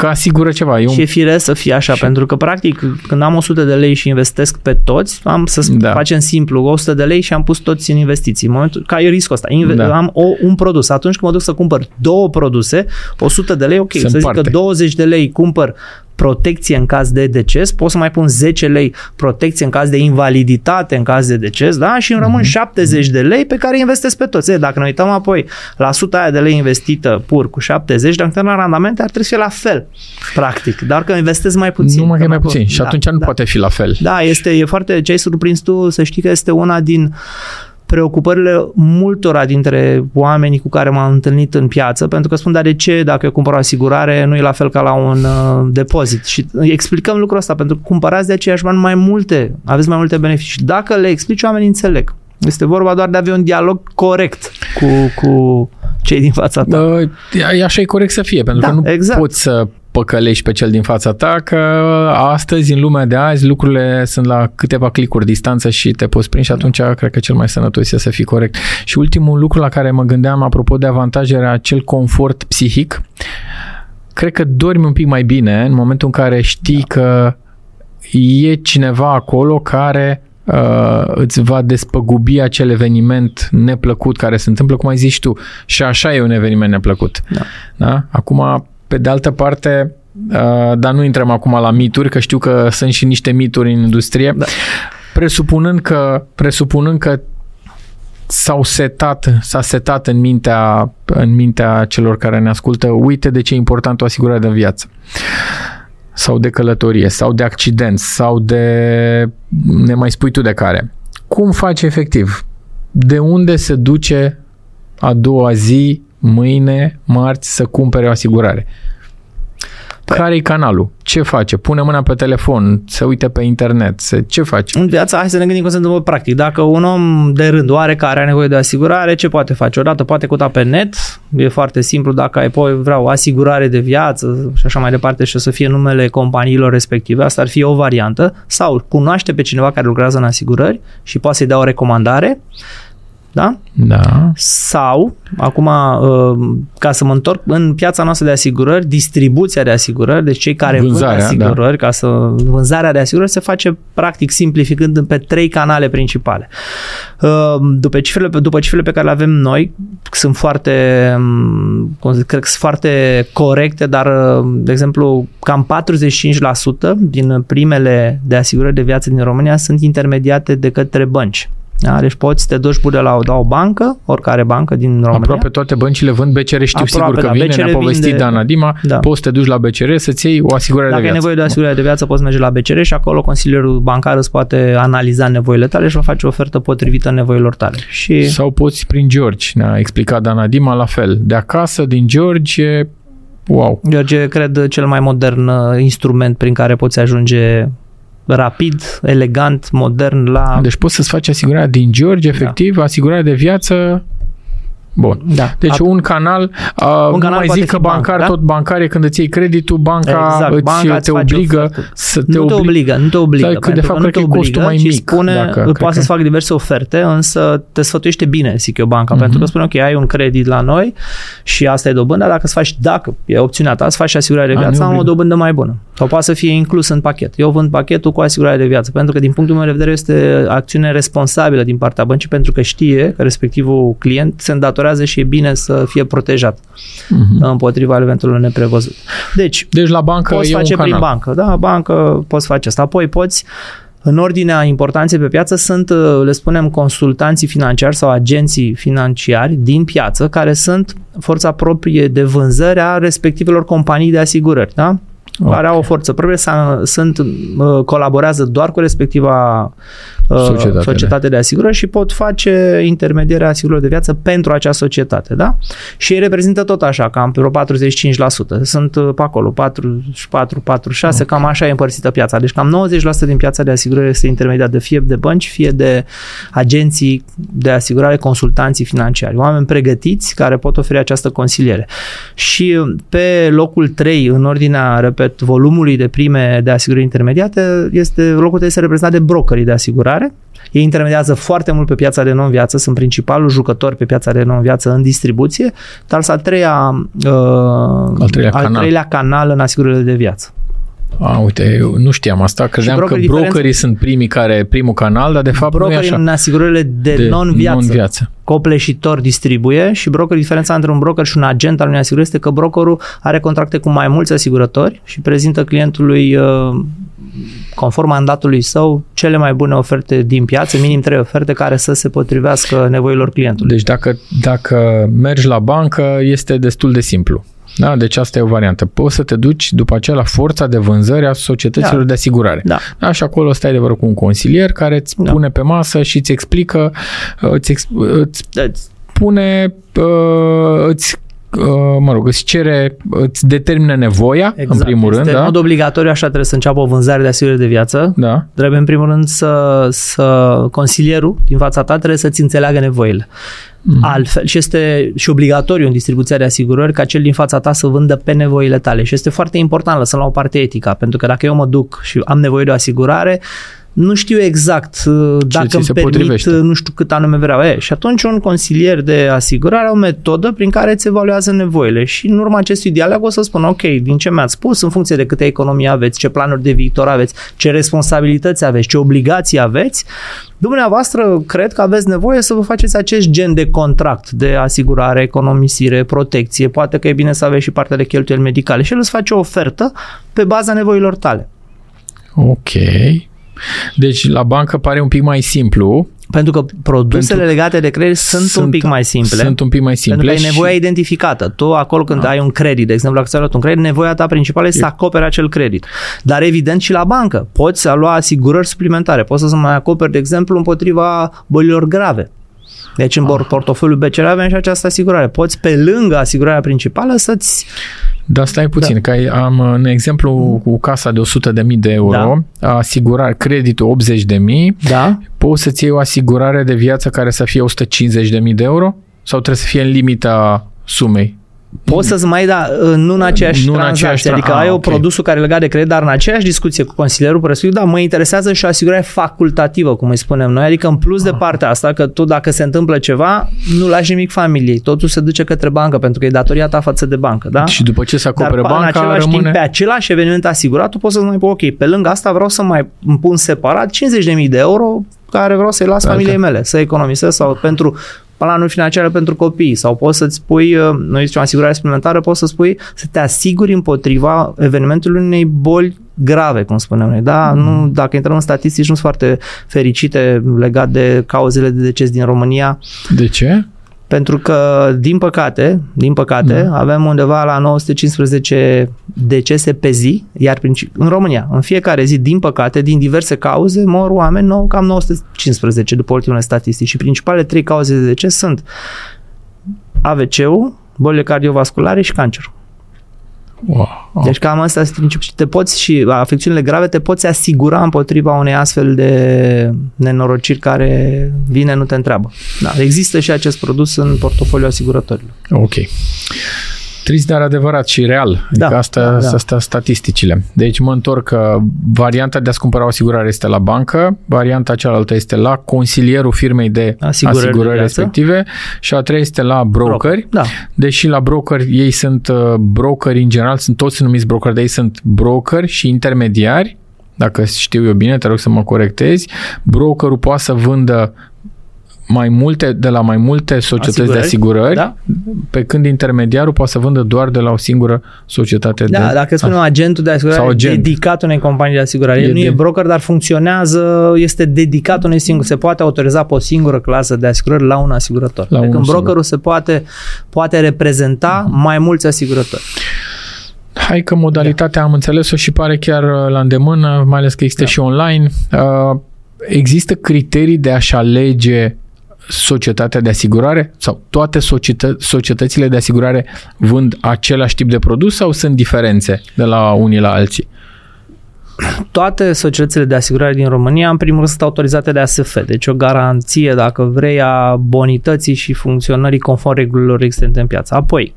că asigură ceva. E un... Și e firesc să fie așa, și... pentru că practic când am 100 de lei și investesc pe toți, am să da. facem simplu 100 de lei și am pus toți în investiții. În momentul, ca e riscul ăsta. Inve- da. Am o, un produs. Atunci când mă duc să cumpăr două produse, 100 de lei, ok, Se să zic că 20 de lei cumpăr protecție în caz de deces, pot să mai pun 10 lei protecție în caz de invaliditate în caz de deces, da? Și îmi rămân mm-hmm. 70 de lei pe care investesc pe toți. E, dacă ne uităm apoi la 100 aia de lei investită pur cu 70, dacă la randamente ar trebui să fie la fel, practic, dar că investesc mai puțin. Nu mai mai puțin și da, atunci nu da. poate fi la fel. Da, este, e foarte, ce ai surprins tu, să știi că este una din preocupările multora dintre oamenii cu care m-am întâlnit în piață, pentru că spun, dar de ce dacă eu cumpăr o asigurare nu e la fel ca la un uh, depozit? Și explicăm lucrul ăsta, pentru că cumpărați de aceiași bani mai multe, aveți mai multe beneficii. Dacă le explici, oamenii înțeleg. Este vorba doar de a avea un dialog corect cu, cu cei din fața ta. Uh, așa e corect să fie, pentru da, că nu exact. poți să păcălești pe cel din fața ta, că astăzi, în lumea de azi, lucrurile sunt la câteva clicuri distanță și te poți prinde și atunci cred că cel mai sănătos este să fii corect. Și ultimul lucru la care mă gândeam, apropo de avantaje, era acel confort psihic. Cred că dormi un pic mai bine în momentul în care știi da. că e cineva acolo care uh, îți va despăgubi acel eveniment neplăcut care se întâmplă, cum ai zis tu, și așa e un eveniment neplăcut. Da. Da? Acum, pe de altă parte, uh, dar nu intrăm acum la mituri, că știu că sunt și niște mituri în industrie, da. presupunând că, presupunând că s-au setat, s-a setat în mintea, în mintea celor care ne ascultă, uite de ce e important o asigurare de viață sau de călătorie, sau de accident, sau de ne mai spui tu de care. Cum faci efectiv? De unde se duce a doua zi mâine, marți, să cumpere o asigurare. Păi- care e canalul? Ce face? Pune mâna pe telefon, se uite pe internet, se, ce face? În viața, hai să ne gândim cum se întâmplă practic. Dacă un om de rând oarecare are nevoie de asigurare, ce poate face? Odată poate căuta pe net, e foarte simplu, dacă ai apoi vreau asigurare de viață și așa mai departe și o să fie numele companiilor respective, asta ar fi o variantă, sau cunoaște pe cineva care lucrează în asigurări și poate să-i dea o recomandare da? Da. Sau, acum, uh, ca să mă întorc, în piața noastră de asigurări, distribuția de asigurări, deci cei care vânzarea, vând da. asigurări, da. ca să vânzarea de asigurări se face practic simplificând pe trei canale principale. Uh, după cifrele, după cifrele pe care le avem noi, sunt foarte, um, cred că sunt foarte corecte, dar, uh, de exemplu, cam 45% din primele de asigurări de viață din România sunt intermediate de către bănci. Da? Deci poți să te duci de la, la o bancă, oricare bancă din România. Aproape toate băncile vând BCR, știu Aproape, sigur că da, vine, BCR ne-a povestit vinde, Dana Dima, da. poți să te duci la BCR să-ți iei o asigurare Dacă de viață. Dacă ai nevoie de asigurare de viață, poți merge la BCR și acolo consilierul bancar îți poate analiza nevoile tale și va face o ofertă potrivită nevoilor tale. Și... Sau poți prin George, ne-a explicat Dana Dima la fel. De acasă, din George, wow. George, cred, cel mai modern uh, instrument prin care poți ajunge rapid, elegant, modern la... Deci poți să-ți faci asigurarea din George, da. efectiv, da. asigurarea de viață Bun. Da. Deci At- un canal, uh, un canal nu mai zic că bancar, banc, da? tot bancar e când îți iei creditul, banca exact. îți, banca te obligă să te, nu te obligă. Nu te obligă, că de fapt cred că e costul mai mic. Spune, dacă, poate să-ți fac diverse oferte, însă te sfătuiește bine, zic eu, banca, uh-huh. pentru că spune, ok, ai un credit la noi și asta e dobânda, dacă îți faci, dacă e opțiunea ta, să faci asigurare de viață, am o dobândă mai bună. Sau poate să fie inclus în pachet. Eu vând pachetul cu asigurare de viață, pentru că din punctul meu de vedere este acțiune responsabilă din partea băncii, pentru că știe că respectivul client se îndatorează și e bine să fie protejat uh-huh. împotriva eventurilor neprevăzute. Deci, deci la bancă poți face prin bancă. Da, bancă poți face asta. Apoi poți în ordinea importanței pe piață sunt, le spunem, consultanții financiari sau agenții financiari din piață care sunt forța proprie de vânzări a respectivelor companii de asigurări. Da? okay. care au o forță proprie, sunt, uh, colaborează doar cu respectiva uh, societate, societate de asigurări și pot face intermedierea asigurărilor de viață pentru acea societate. Da? Și ei reprezintă tot așa, cam vreo 45%. Sunt uh, pe acolo, 44, 46, okay. cam așa e împărțită piața. Deci cam 90% din piața de asigurări este intermediată fie de bănci, fie de agenții de asigurare, consultanții financiari. Oameni pregătiți care pot oferi această consiliere. Și pe locul 3, în ordinea, repet, volumului de prime de asigurări intermediate, este locul 3 este reprezentat de brokerii de asigurare. Ei intermediază foarte mult pe piața de non-viață, sunt principalul jucător pe piața de non-viață în distribuție, dar sunt al treia, uh, al treilea, al canal. treilea canal în asigurările de viață. A, uite, eu nu știam asta. Credeam că brokerii diferența... sunt primii care, primul canal, dar de fapt brokerii nu e așa. în asigurările de, de non-viață. non-viață. Copleșitor distribuie și broker, diferența între un broker și un agent al unei asigurări este că brokerul are contracte cu mai mulți asigurători și prezintă clientului uh, conform mandatului său, cele mai bune oferte din piață, minim trei oferte care să se potrivească nevoilor clientului. Deci dacă, dacă mergi la bancă, este destul de simplu. Da, deci asta e o variantă. Poți să te duci după aceea la forța de vânzări a societăților da. de asigurare. Da. da. Și acolo stai de cu un consilier care îți da. pune pe masă și îți explică, îți, ex, îți da. pune, uh, îți uh, mă rog, îți cere, îți determină nevoia, exact. în primul rând. Este da? în mod obligatoriu, așa trebuie să înceapă o vânzare de asigurări de viață. Da. Trebuie, în primul rând, să, să consilierul din fața ta trebuie să-ți înțeleagă nevoile. Mm. Altfel, și este și obligatoriu în distribuția de asigurări ca cel din fața ta să vândă pe nevoile tale. Și este foarte important lăsăm la o parte etica, pentru că dacă eu mă duc și am nevoie de o asigurare, nu știu exact uh, dacă îmi permit, potrivește. Uh, nu știu cât anume vreau. E, și atunci un consilier de asigurare are o metodă prin care îți evaluează nevoile și în urma acestui dialog o să spun, ok, din ce mi-ați spus, în funcție de câte economie aveți, ce planuri de viitor aveți, ce responsabilități aveți, ce obligații aveți, dumneavoastră cred că aveți nevoie să vă faceți acest gen de contract de asigurare, economisire, protecție, poate că e bine să aveți și partea de cheltuieli medicale și el îți face o ofertă pe baza nevoilor tale. Ok. Deci la bancă pare un pic mai simplu. Pentru că produsele pentru legate de credit sunt, sunt un pic mai simple. Sunt un pic mai simple. Pentru că ai nevoia și... identificată. Tu acolo când da. ai un credit, de exemplu, dacă ți-ai luat un credit, nevoia ta principală este să acoperi acel credit. Dar evident și la bancă. Poți lua asigurări suplimentare. Poți să mai acoperi, de exemplu, împotriva bolilor grave. Deci în ah. portofoliul BCR avem și această asigurare. Poți pe lângă asigurarea principală să-ți dar stai puțin, da. că am în exemplu cu casa de 100.000 de euro, da. asigurare, creditul 80.000, da. poți să-ți iei o asigurare de viață care să fie 150.000 de euro? Sau trebuie să fie în limita sumei? Poți să-ți mai da, nu în aceeași nu tranzacție, în aceeași tra- adică a, ai o okay. produsul care e legat de credit, dar în aceeași discuție cu consilierul presupun, da, mă interesează și o asigurare facultativă, cum îi spunem noi, adică în plus de ah. partea asta, că tu dacă se întâmplă ceva, nu lași nimic familiei, totul se duce către bancă, pentru că e datoria ta față de bancă, da? Și după ce se acopere dar, banca, în același rămâne... timp, pe același eveniment asigurat, tu poți să mai pui, ok, pe lângă asta vreau să mai îmi pun separat 50.000 de euro care vreau să-i las familiei mele, să economisesc sau pentru planuri financiare pentru copii sau poți să-ți pui, uh, noi zicem asigurare suplimentară, poți să spui să te asiguri împotriva evenimentului unei boli grave, cum spunem noi. Da? Mm. Nu, dacă intrăm în statistici, nu sunt foarte fericite legat de cauzele de deces din România. De ce? Pentru că, din păcate, din păcate, da. avem undeva la 915 decese pe zi, iar în România, în fiecare zi, din păcate, din diverse cauze, mor oameni nou, cam 915 după ultimele statistici. Și principalele trei cauze de deces sunt AVC-ul, bolile cardiovasculare și cancerul. Wow. Deci cam asta este principiul. Și te poți și afecțiunile grave te poți asigura împotriva unei astfel de nenorociri care vine, nu te întreabă. Da, există și acest produs în portofoliul asigurătorilor. Ok. Trist, dar adevărat și real. Da, adică asta, da, da. asta statisticile. Deci mă întorc că varianta de a-ți cumpăra o asigurare este la bancă, varianta cealaltă este la consilierul firmei de asigurări, asigurări de respective și a treia este la brokeri. Da. Deși la broker ei sunt uh, brokeri în general, sunt toți numiți brokeri, dar ei sunt brokeri și intermediari dacă știu eu bine, te rog să mă corectezi, brokerul poate să vândă mai multe, de la mai multe societăți asigurări, de asigurări, da? pe când intermediarul poate să vândă doar de la o singură societate da, de dacă spunem agentul de asigurare sau agent. dedicat unei companii de asigurare, el nu de... e broker, dar funcționează, este dedicat unei singure, se poate autoriza pe o singură clasă de asigurări la un asigurător. La deci când brokerul se poate, poate reprezenta mai mulți asigurători. Hai că modalitatea am înțeles-o și pare chiar uh, la îndemână, mai ales că există da. și online. Uh, există criterii de a-și alege societatea de asigurare sau toate societă- societățile de asigurare vând același tip de produs sau sunt diferențe de la unii la alții? toate societățile de asigurare din România, în primul rând, sunt autorizate de ASF, deci o garanție, dacă vrei, a bonității și funcționării conform regulilor existente în piață. Apoi,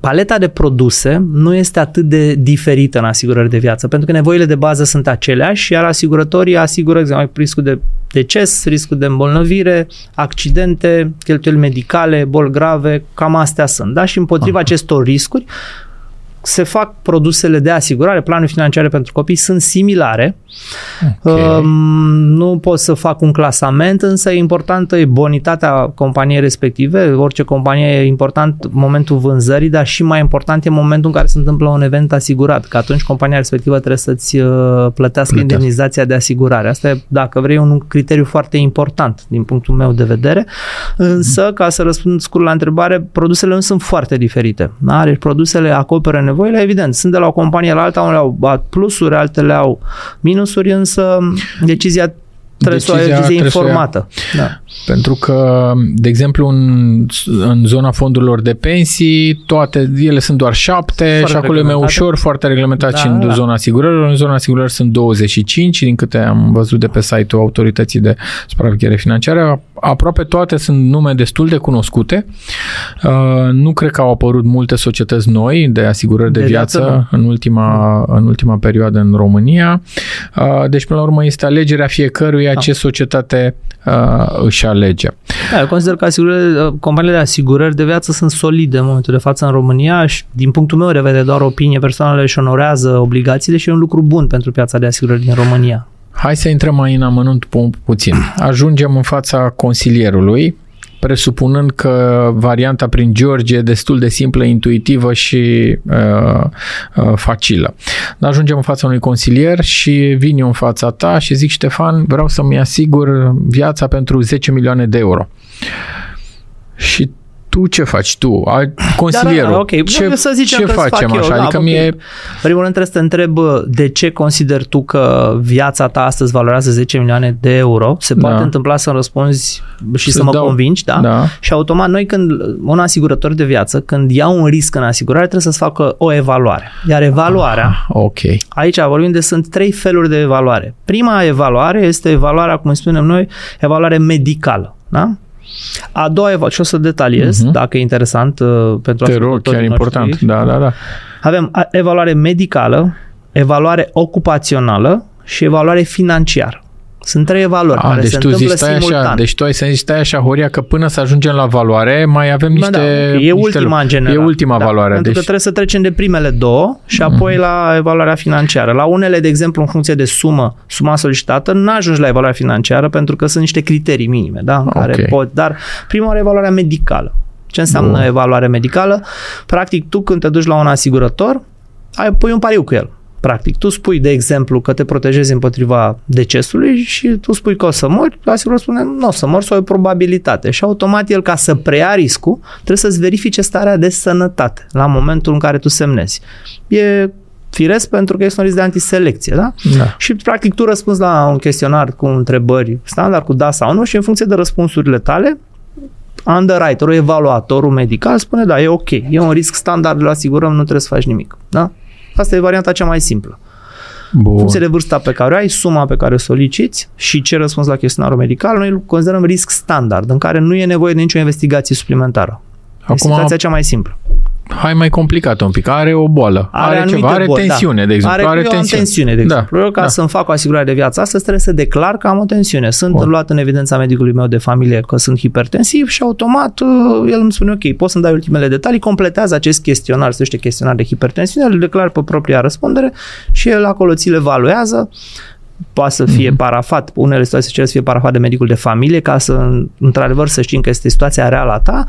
paleta de produse nu este atât de diferită în asigurări de viață, pentru că nevoile de bază sunt aceleași, iar asigurătorii asigură exemplu, riscul de deces, riscul de îmbolnăvire, accidente, cheltuieli medicale, boli grave, cam astea sunt. Da? Și împotriva Aha. acestor riscuri, se fac produsele de asigurare, planuri financiare pentru copii sunt similare. Okay. Um, nu pot să fac un clasament, însă e importantă e bonitatea companiei respective. Orice companie e important momentul vânzării, dar și mai important e momentul în care se întâmplă un event asigurat, că atunci compania respectivă trebuie să-ți uh, plătească Plătească. indemnizația de asigurare. Asta e, dacă vrei, un criteriu foarte important din punctul meu de vedere. Însă, ca să răspund scurt la întrebare, produsele nu sunt foarte diferite. Da? Deci produsele acoperă nevoile, evident, sunt de la o companie la alta, unele au plusuri, altele au minusuri, însă decizia trebuie decizia, să o ai decizie informată. Da. Pentru că, de exemplu, în, în zona fondurilor de pensii, toate, ele sunt doar șapte foarte și acolo e mai ușor, foarte reglementat da, și în da. zona asigurărilor. În zona asigurărilor sunt 25, din câte am văzut de pe site-ul autorității de supraveghere financiară. Aproape toate sunt nume destul de cunoscute. Uh, nu cred că au apărut multe societăți noi de asigurări de, de viață, viață în, ultima, în ultima perioadă în România. Uh, deci, până la urmă, este alegerea fiecăruia da. ce societate uh, își alege. Da, eu consider că asigurări, companiile de asigurări de viață sunt solide în momentul de față în România și din punctul meu de vedere doar opinie personală și onorează obligațiile și e un lucru bun pentru piața de asigurări din România. Hai să intrăm mai în amănunt pu- puțin. Ajungem în fața consilierului, presupunând că varianta prin George e destul de simplă, intuitivă și uh, uh, facilă. Ajungem în fața unui consilier și vin eu în fața ta și zic, Ștefan, vreau să-mi asigur viața pentru 10 milioane de euro. Și tu ce faci tu? Consilierul. Da, da, da, ok. Ce, să zicem ce facem fac așa? Eu, adică da, mie... Okay. Primul rând trebuie să te întreb de ce consideri tu că viața ta astăzi valorează 10 milioane de euro. Se poate da. întâmpla să răspunzi și să, să mă dau. convingi, da? da? Și automat noi când, un asigurător de viață, când ia un risc în asigurare, trebuie să-ți facă o evaluare. Iar evaluarea, ah, ok. aici vorbim de sunt trei feluri de evaluare. Prima evaluare este evaluarea, cum spunem noi, evaluare medicală. Da? A doua evaluare, și o să detaliez, uh-huh. dacă e interesant uh, pentru Te rog, chiar important, da, da, da. Avem evaluare medicală, evaluare ocupațională și evaluare financiară. Sunt trei valori A, care deci se tu întâmplă stai simultan. Așa, deci tu ai să zici, stai așa, Horia, că până să ajungem la valoare, mai avem niște... Da, da, okay. E niște ultima în general. E ultima da, valoare. Pentru deci... că trebuie să trecem de primele două și mhm. apoi mm-hmm. la evaluarea financiară. La unele, de exemplu, în funcție de sumă, suma solicitată, nu ajungi la evaluarea financiară pentru că sunt niște criterii minime, da, în okay. care pot, dar prima oară evaluarea medicală. Ce înseamnă Bun. evaluare medicală? Practic, tu când te duci la un asigurător, ai pui un pariu cu el. Practic, tu spui, de exemplu, că te protejezi împotriva decesului și tu spui că o să mori, asigură spune, nu o să mori sau o probabilitate. Și automat el, ca să preia riscul, trebuie să-ți verifice starea de sănătate la momentul în care tu semnezi. E firesc pentru că este un risc de antiselecție, da? da? Și practic tu răspunzi la un chestionar cu întrebări standard, cu da sau nu și în funcție de răspunsurile tale, underwriter evaluatorul medical spune da, e ok, e un risc standard, îl asigurăm, nu trebuie să faci nimic, da? Asta e varianta cea mai simplă. Bun. În funcție de vârsta pe care o ai, suma pe care o soliciți și ce răspuns la chestionarul medical, noi îl considerăm risc standard, în care nu e nevoie de nicio investigație suplimentară. Acum, e situația cea mai simplă hai mai complicat un pic, are o boală, are, are ceva, are boli, tensiune, da. de exemplu. Are, are eu tensiune. tensiune, de da, exemplu. Da, eu ca da. să-mi fac o asigurare de viață astăzi trebuie să declar că am o tensiune. Sunt Bun. luat în evidența medicului meu de familie că sunt hipertensiv și automat uh, el îmi spune ok, poți să-mi dai ultimele detalii, completează acest chestionar, se numește chestionar de hipertensiune, îl declar pe propria răspundere și el acolo ți le evaluează poate să fie mm-hmm. parafat, unele situații cer să fie parafat de medicul de familie ca să, într-adevăr, să știm că este situația reală a ta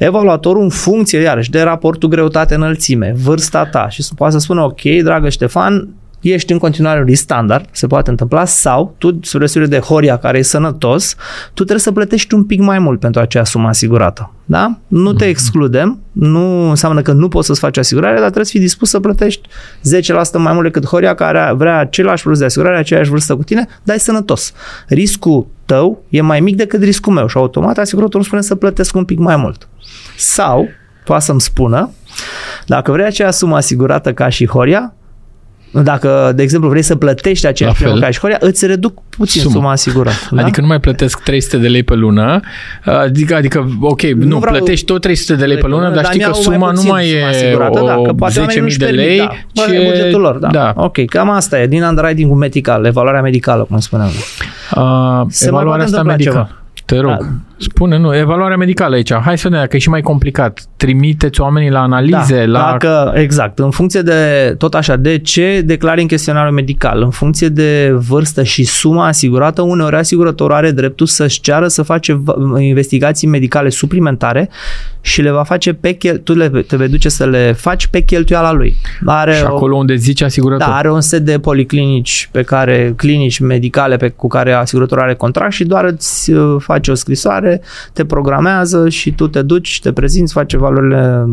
Evaluatorul în funcție, iarăși, de raportul greutate-înălțime, vârsta ta și poate să spună, ok, dragă Ștefan, ești în continuare risc standard, se poate întâmpla, sau tu, spre de Horia, care e sănătos, tu trebuie să plătești un pic mai mult pentru acea sumă asigurată. Da? Nu te mhm. excludem, nu înseamnă că nu poți să-ți faci asigurare, dar trebuie să fii dispus să plătești 10% mai mult decât Horia, care vrea același plus de asigurare, aceeași vârstă cu tine, dar e sănătos. Riscul tău e mai mic decât riscul meu și automat asiguratorul spune să plătesc un pic mai mult. Sau, poate să-mi spună, dacă vrei aceea sumă asigurată ca și Horia, dacă, de exemplu, vrei să plătești aceeași premiu ca și Horia, îți reduc puțin suma, suma asigurată. Da? Adică nu mai plătesc 300 de lei pe lună, adică, adică ok, nu, nu vreau, plătești tot 300 de lei pe lună, dar, dar știi că suma mai nu mai e asigurată, da, că poate 10.000 de lei, da, ci e bugetul lor, da. da. Ok, cam asta e, din underwriting medical, evaluarea medicală, cum spuneam. Uh, evaluarea asta medicală. Te rog. Da. Spune, nu, evaluarea medicală aici. Hai să vedem, că e și mai complicat. Trimiteți oamenii la analize, da, la... Dacă, exact. În funcție de, tot așa, de ce declari în chestionarul medical, în funcție de vârstă și suma asigurată, uneori asigurătorul are dreptul să-și ceară să face investigații medicale suplimentare și le va face pe chel... tu le, te vei duce să le faci pe cheltuiala lui. Are și acolo o, unde zice asigurător. Da, are un set de policlinici pe care, clinici medicale pe, cu care asigurătorul are contract și doar îți uh, face o scrisoare care te programează și tu te duci, te prezinți, faci valorile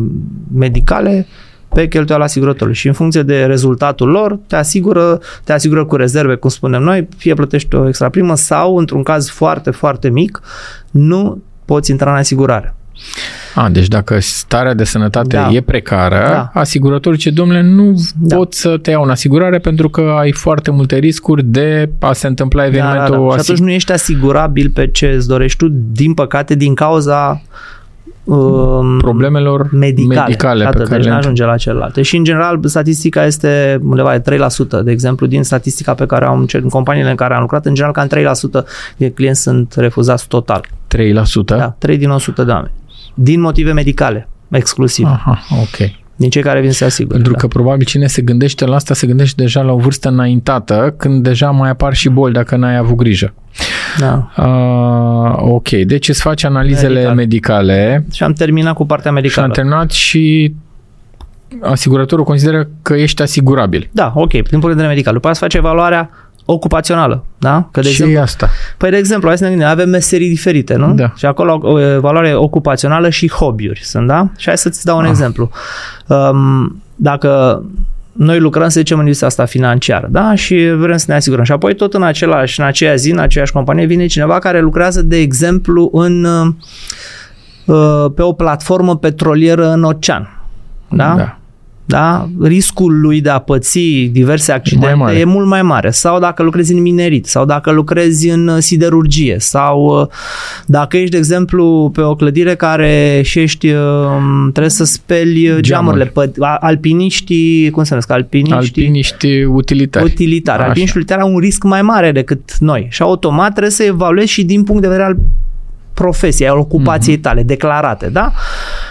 medicale pe cheltuiala asigurătorului și în funcție de rezultatul lor te asigură, te asigură cu rezerve, cum spunem noi, fie plătești o extra primă sau, într-un caz foarte, foarte mic, nu poți intra în asigurare. A, deci dacă starea de sănătate da. e precară, da. asigurătorul ce domnule, nu da. pot să te iau în asigurare pentru că ai foarte multe riscuri de a se întâmpla evenimentul. Da, da, da. Și atunci nu ești asigurabil pe ce îți dorești tu, din păcate, din cauza um, problemelor medicale, medicale atât, pe care deci le ajunge la celelalte. Și în general statistica este undeva de 3%, de exemplu, din statistica pe care am în companiile în care am lucrat, în general cam 3% de clienți sunt refuzați total. 3%? Da, 3 din 100 de oameni din motive medicale, exclusiv. Aha, ok. Din cei care vin să asigure. Pentru da. că probabil cine se gândește la asta se gândește deja la o vârstă înaintată, când deja mai apar și boli dacă n-ai avut grijă. Da. Uh, ok, deci îți faci analizele Medical. medicale. Și am terminat cu partea medicală. Și am terminat și asigurătorul consideră că ești asigurabil. Da, ok, din punct de vedere medical. După aceea face evaluarea ocupațională, da? Că de Ce exemplu, e asta? Păi, de exemplu, hai să ne gândim, avem meserii diferite, nu? Da. Și acolo o valoare ocupațională și hobby-uri sunt, da? Și hai să-ți dau un ah. exemplu. Um, dacă noi lucrăm, să zicem, în lista asta financiară, da? Și vrem să ne asigurăm. Și apoi tot în același, în aceea zi, în aceeași companie, vine cineva care lucrează, de exemplu, în, uh, pe o platformă petrolieră în ocean. Da? da da? riscul lui de a păți diverse accidente e mult mai mare. Sau dacă lucrezi în minerit, sau dacă lucrezi în uh, siderurgie, sau uh, dacă ești, de exemplu, pe o clădire care și ești, uh, trebuie să speli geamurile, alpiniștii, cum se numesc, alpiniști, alpiniști utilitari. Utilitari. Alpiniști utilitari au un risc mai mare decât noi și automat trebuie să evaluezi și din punct de vedere al profesiei, al ocupației mm-hmm. tale, declarate, da?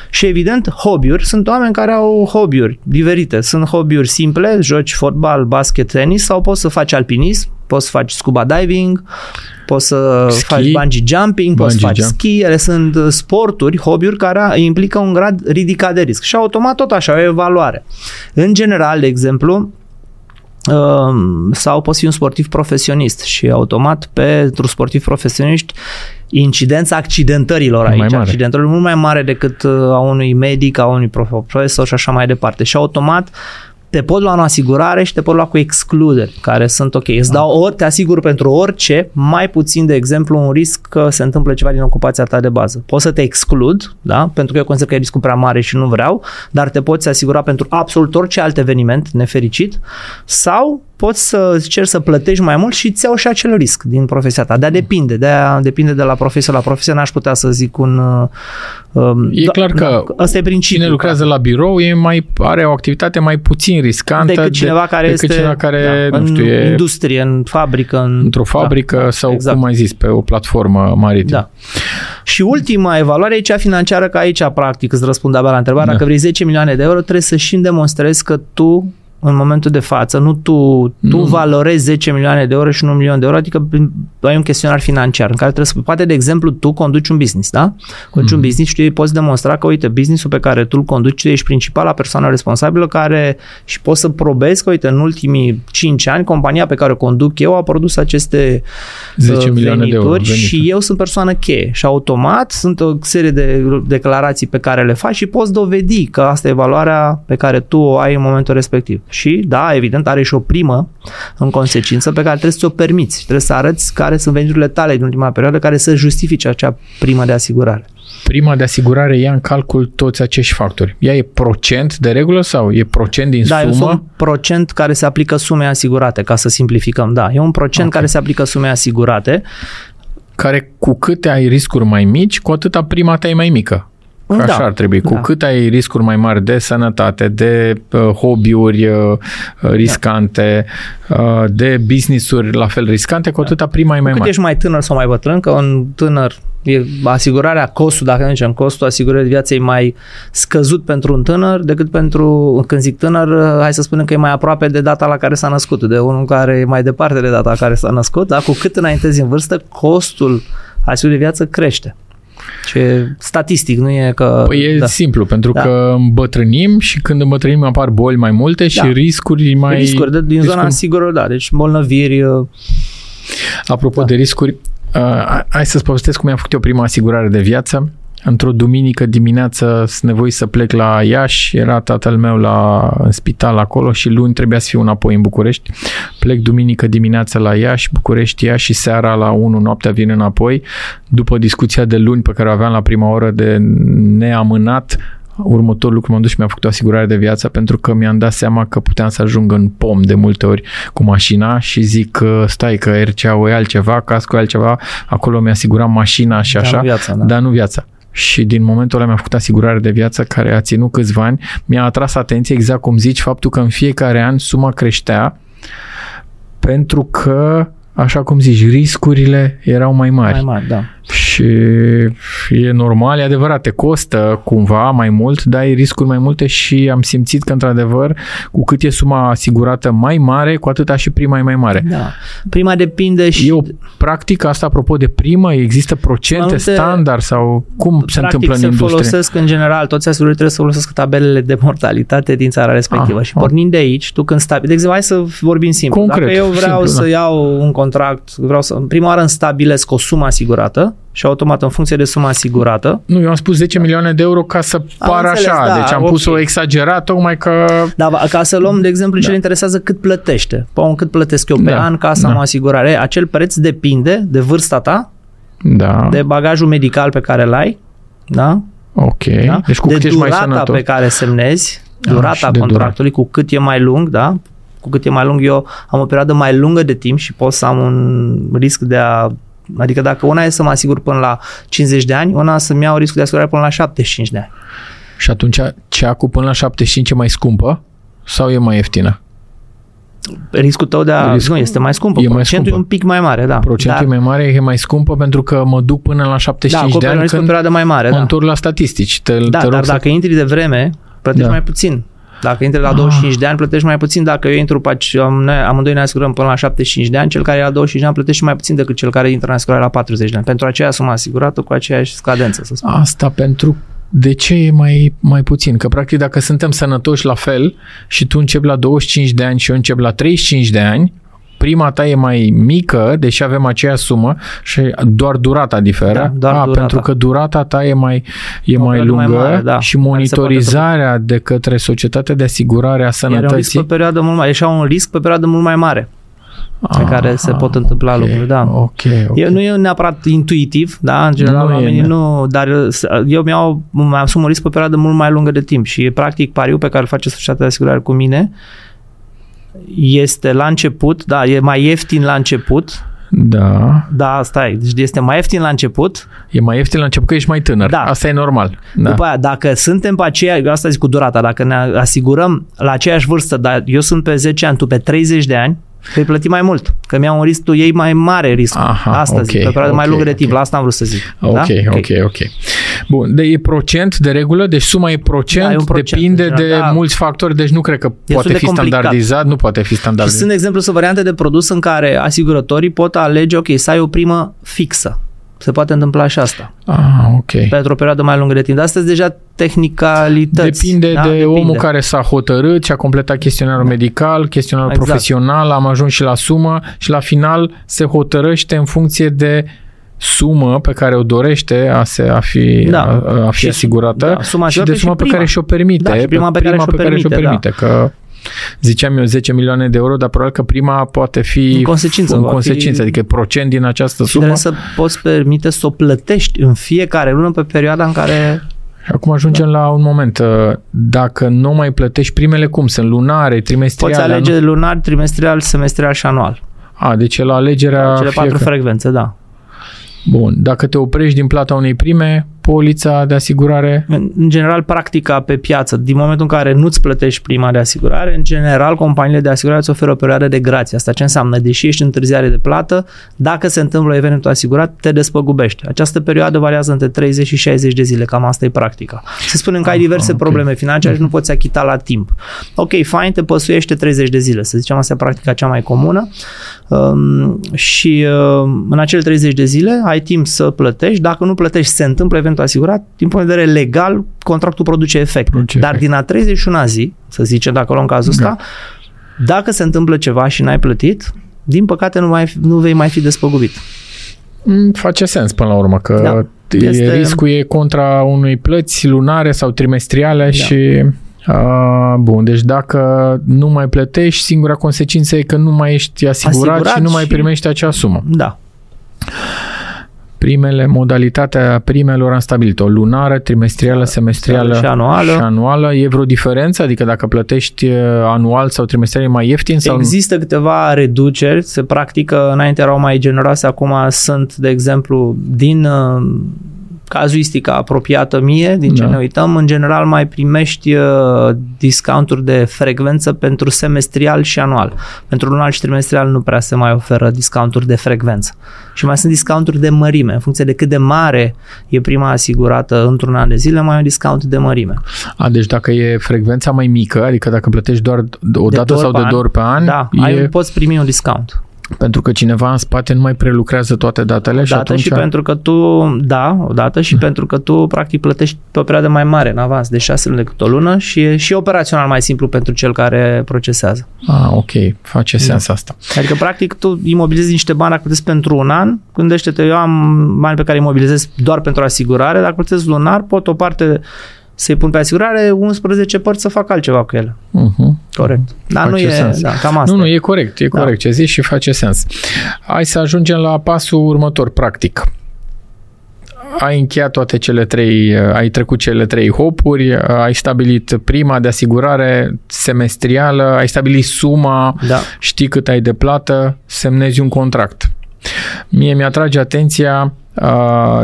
Și evident, hobby-uri, sunt oameni care au hobby-uri diferite. Sunt hobby-uri simple, joci fotbal, basket, tenis sau poți să faci alpinism, poți să faci scuba diving, poți să ski, faci bungee jumping, bungee poți să faci jump. ski, ele sunt sporturi, hobby-uri care implică un grad ridicat de risc și automat tot așa, o evaluare. În general, de exemplu, um, sau poți fi un sportiv profesionist și automat pentru sportivi profesioniști incidența accidentărilor aici, mai accidentărilor mult mai mare decât uh, a unui medic, a unui profesor și așa mai departe. Și automat te pot lua în asigurare și te pot lua cu excluderi, care sunt ok. Îți dau ori, te asigur pentru orice, mai puțin, de exemplu, un risc că se întâmplă ceva din ocupația ta de bază. Pot să te exclud, da? pentru că eu consider că e riscul prea mare și nu vreau, dar te poți asigura pentru absolut orice alt eveniment nefericit sau poți să cer să plătești mai mult și îți iau și acel risc din profesia ta. Dar depinde, de depinde de la profesie la profesie, n-aș putea să zic un... Um, e clar că da, asta e principiul. Cine lucrează la birou e mai, are o activitate mai puțin riscantă decât cineva care decât este cineva care, da, nu știu, în e industrie, în fabrică. În, într-o fabrică da, sau, exact. cum ai zis, pe o platformă maritimă. Da. Și ultima evaluare e cea financiară, că aici, practic, îți răspund abia la întrebare. Da. Dacă vrei 10 milioane de euro, trebuie să și demonstrezi că tu în momentul de față, nu tu, tu Nu. valorezi 10 milioane de euro și nu un milion de euro, adică ai un chestionar financiar în care trebuie să, poate de exemplu, tu conduci un business, da? Conduci Mhm. un business și tu îi poți demonstra că, uite, businessul pe care tu îl conduci, tu ești principala persoană responsabilă care și poți să probezi că, uite, în ultimii 5 ani, compania pe care o conduc eu a produs aceste 10 uh, milioane de euro. venituri venituri. și eu sunt persoană cheie și automat sunt o serie de declarații pe care le faci și poți dovedi că asta e valoarea pe care tu o ai în momentul respectiv. Și da, evident, are și o primă în consecință pe care trebuie să ți-o permiți. Trebuie să arăți care sunt veniturile tale din ultima perioadă care să justifice acea primă de asigurare. Prima de asigurare ia în calcul toți acești factori. Ea e procent de regulă sau e procent din Da, e sumă? un procent care se aplică sumei asigurate, ca să simplificăm. Da, e un procent Ok. care se aplică sumei asigurate. care cu cât ai riscuri mai mici, cu atâta prima ta e mai mică. Că Da, așa ar trebui. Cu da. cât ai riscuri mai mari de sănătate, de uh, hobby-uri uh, riscante, uh, de business-uri la fel riscante, cu atâta prima e mai Cât mare. ești mai tânăr sau mai bătrân, că un tânăr e asigurarea, costul, dacă nu zicem, costul asigurării de viață e mai scăzut pentru un tânăr decât pentru, când zic tânăr, hai să spunem că e mai aproape de data la care s-a născut, de unul care e mai departe de data la care s-a născut, dar cu cât înaintezi în vârstă, costul asigurării de viață crește. Ce statistic, nu e că... Păi e da. simplu, pentru Da. că îmbătrânim și când îmbătrânim apar boli mai multe și Da. riscuri mai... riscuri de, din zona riscuri- asigurării, da, deci bolnăviri, uh, Apropo Da. de riscuri, uh, hai să-ți povestesc cum mi-am făcut eu prima asigurare de viață. Într-o duminică dimineață sunt nevoit să plec la Iași, era tatăl meu la, în spital acolo și luni trebuia să fiu înapoi în București. Plec duminică dimineața la Iași, București, Iași și seara la 1 noaptea vin înapoi. După discuția de luni pe care o aveam la prima oră de neamânat, următorul lucru m-am dus și mi-am făcut o asigurare de viață pentru că mi-am dat seama că puteam să ajung în pom de multe ori cu mașina și zic că stai că RCA-ul e altceva, cascul e altceva, acolo mi-a asigurat mașina și dar așa, nu viața, da. dar nu viața. Și din momentul ăla mi-am făcut asigurare de viață care a ținut câțiva ani. Mi-a atras atenție exact cum zici faptul că în fiecare an suma creștea pentru că, așa cum zici, riscurile erau mai mari. mai mari, da. Și e normal, e adevărat, te costă cumva mai mult, dar ai riscuri mai multe și am simțit că, într-adevăr, cu cât e suma asigurată mai mare, cu atâta și prima e mai mare. Da. Prima depinde și E o practică asta, apropo de primă, există procente Mai multe- standard sau cum se Practic întâmplă în se industrie? folosesc în general, toți asigurării trebuie să folosească tabelele de mortalitate din țara respectivă Ah, și ah. pornind de aici, tu când stabi, de exemplu, hai să vorbim simplu. Concret, Dacă eu vreau simplu, să da. iau un contract, vreau să, în prima oară îmi stabilesc o sumă asigurată și automat în funcție de suma asigurată, Nu, eu am spus 10 milioane de euro ca să pară înțeles, așa, da, deci am ok. pus-o exagerat, tocmai că... dar va- ca să luăm, de exemplu, ce le interesează cât plătește. Păi, cât plătesc eu pe Da, an ca să da. am o asigurare. Acel preț depinde de vârsta ta, Da, de bagajul medical pe care îl ai, da? ok. da? Deci cu de cât ești mai durata sănătos. pe care semnezi, Ah, durata și de contractului, cu cât e mai lung, da? Cu cât e mai lung, eu am o perioadă mai lungă de timp și pot să am un risc de a Adică dacă una e să mă asigur până la 50 de ani, una să-mi iau riscul de asigurare până la 75 de ani. Și atunci cea cu până la 75 e mai scumpă sau e mai ieftină? Riscul tău de a... Riscul- nu, este mai scumpă. e mai Procentul scumpă. e un pic mai mare, da. Procentul Dar- e mai mare, e mai scumpă pentru că mă duc până la da, 75 de acoperă un ani risc pe când perioadă mai mare, mă da. întorc la statistici. Te, Da, te rog dar să... dacă intri de vreme, plătești Da. mai puțin. Dacă intri la 25 de ani, plătești mai puțin. Dacă eu intru, pe ace- am- noi- amândoi ne asigurăm până la 75 de ani, cel care e la 25 de ani plătește mai puțin decât cel care intră în asigurare la 40 de ani. Pentru aceea sumă asigurată cu aceeași scadență, să spun. Asta pentru de ce e mai, mai puțin? Că practic dacă suntem sănătoși la fel și tu începi la 25 de ani și eu încep la 35 de ani, prima ta e mai mică, deși avem aceeași sumă și doar durata diferă. Da, doar A, durata. pentru că durata ta e mai, e O mai perioadă lungă mai mare, da, și care se monitorizarea de către Societatea de Asigurare a Era un risc Sănătății pe perioadă mult mai, așa un risc pe perioadă mult mai mare pe care se pot întâmpla ok, lucruri, da. Ok, ok. Eu, nu e neapărat intuitiv, da, în general Nu e, oamenii da. nu, dar eu mi-au, mi asum un risc pe perioadă mult mai lungă de timp și practic pariul pe care îl face societatea de asigurare cu mine este la început, da, e mai ieftin la început, Da, da, stai, deci este mai ieftin la început, e mai ieftin la început că ești mai tânăr. Da. Asta e normal. da. Da. după aia, dacă suntem pe aceea, eu asta zic cu durata, dacă ne asigurăm la aceeași vârstă, dar eu sunt pe 10 ani, tu pe 30 de ani, Vei plăti mai mult, că mi-au un risc, tu iei mai mare risc. Aha, asta ok, zic, pe perioadă mai ok, lungă de timp, ok. la asta am vrut să zic. Ok, da? ok, ok. Bun, de e procent de regulă, deci suma e procent, Da, e un procent, depinde în de general, da. mulți factori, deci nu cred că poate de fi complicat. standardizat, nu poate fi Și standardizat. sunt, de exemplu, sunt variante de produs în care asigurătorii pot alege, ok, să ai o primă fixă. Se poate întâmpla și asta. Ah, ok. Pentru o perioadă mai lungă de timp. Dar astea sunt deja tehnicalități. Depinde da? de Depinde. omul care s-a hotărât și a completat chestionarul medical, chestionarul Exact. profesional, am ajuns și la sumă și la final se hotărăște în funcție de sumă pe care o dorește a, se, a fi, Da. a, a fi Și- asigurată da, suma și de asigurată suma și pe prima. care și-o permite. Da, și prima pe care și-o și-o permite, da. permite că ziceam eu 10 milioane de euro, dar probabil că prima poate fi În consecință, în va fi- consecință adică procent din această Și sumă. trebuie să poți permite să o plătești în fiecare lună pe perioada în care... Și Acum ajungem la un moment. uh, Dacă nu mai plătești primele, cum sunt? Lunare, trimestriale? Poți alege nu? lunar, trimestrial, semestrial și anual. A, deci e la alegerea Cele patru fiecare- frecvențe, da. Bun. Dacă te oprești din plata unei prime, polița de asigurare... În în general, practica pe piață, din momentul în care nu-ți plătești prima de asigurare, în general, companiile de asigurare îți oferă o perioadă de grație. Asta ce înseamnă? Deși ești în întârziare de plată, dacă se întâmplă evenimentul asigurat, te despăgubește. Această perioadă variază între 30 și 60 de zile, cam asta e practica. Se spune că ai diverse ok. probleme financiare și nu poți achita la timp. Ok, fine, te păsuiește 30 de zile, să zicem, asta e practica cea mai comună. Um, și um, în acele 30 de zile ai timp să plătești. Dacă nu plătești, se întâmplă eventul asigurat. Din punct de vedere legal, contractul produce efect. Produce Dar efect. din a 31-a zi, să zicem, dacă luăm cazul ăsta, dacă se întâmplă ceva și n-ai plătit, din păcate nu, mai, nu vei mai fi despăgubit. Mm, Face sens până la urmă, că Da. e, Este- riscul e contra unei plăți lunare sau trimestriale Da. și... A, bun, deci dacă nu mai plătești, singura consecință e că nu mai ești asigurat, Asigurat și nu mai și- primești acea sumă. Da. Primele, modalitatea primelor am stabilit-o, lunară, trimestrială, semestrială și anuală. și anuală. E vreo diferență? Adică dacă plătești uh, anual sau trimestrial e mai ieftin? Sau Există câteva reduceri, se practică, înainte erau mai generoase, acum sunt, de exemplu, din uh, cazuistica apropiată mie, din ce Da. ne uităm, în general mai primești uh, discounturi de frecvență pentru semestrial și anual. Pentru lunar și trimestrial nu prea se mai oferă discounturi de frecvență. Și mai sunt discounturi de mărime, în funcție de cât de mare e prima asigurată într-un an de zile, mai e un discount de mărime. A, deci dacă e frecvența mai mică, adică dacă plătești doar o De dată două sau ori de pe două ori pe an, Da, e ai, poți primi un discount. Pentru că cineva în spate nu mai prelucrează toate datele și dată atunci... și pentru că tu, da, o dată și pentru că tu practic plătești pe o perioadă mai mare în avans, de șase luni decât o lună și e și operațional mai simplu pentru cel care procesează. Ah, ok, face sens asta. Adică practic tu imobilizezi niște bani dacă plătesc pentru un an, gândește-te, eu am bani pe care imobilizez doar pentru asigurare, dacă plătesc lunar, pot o parte să-i pun pe asigurare, 11 părți să fac altceva cu ele. Uh-huh. Corect. Dar nu Face e, sens. da, cam asta. Nu, nu, e corect, e Da. corect ce zici și face sens. Hai să ajungem la pasul următor, practic. Ai încheiat toate cele trei, ai trecut cele trei hopuri, ai stabilit prima de asigurare semestrială, ai stabilit suma, Da. știi cât ai de plată, semnezi un contract. Mie mi-atrage atenția a,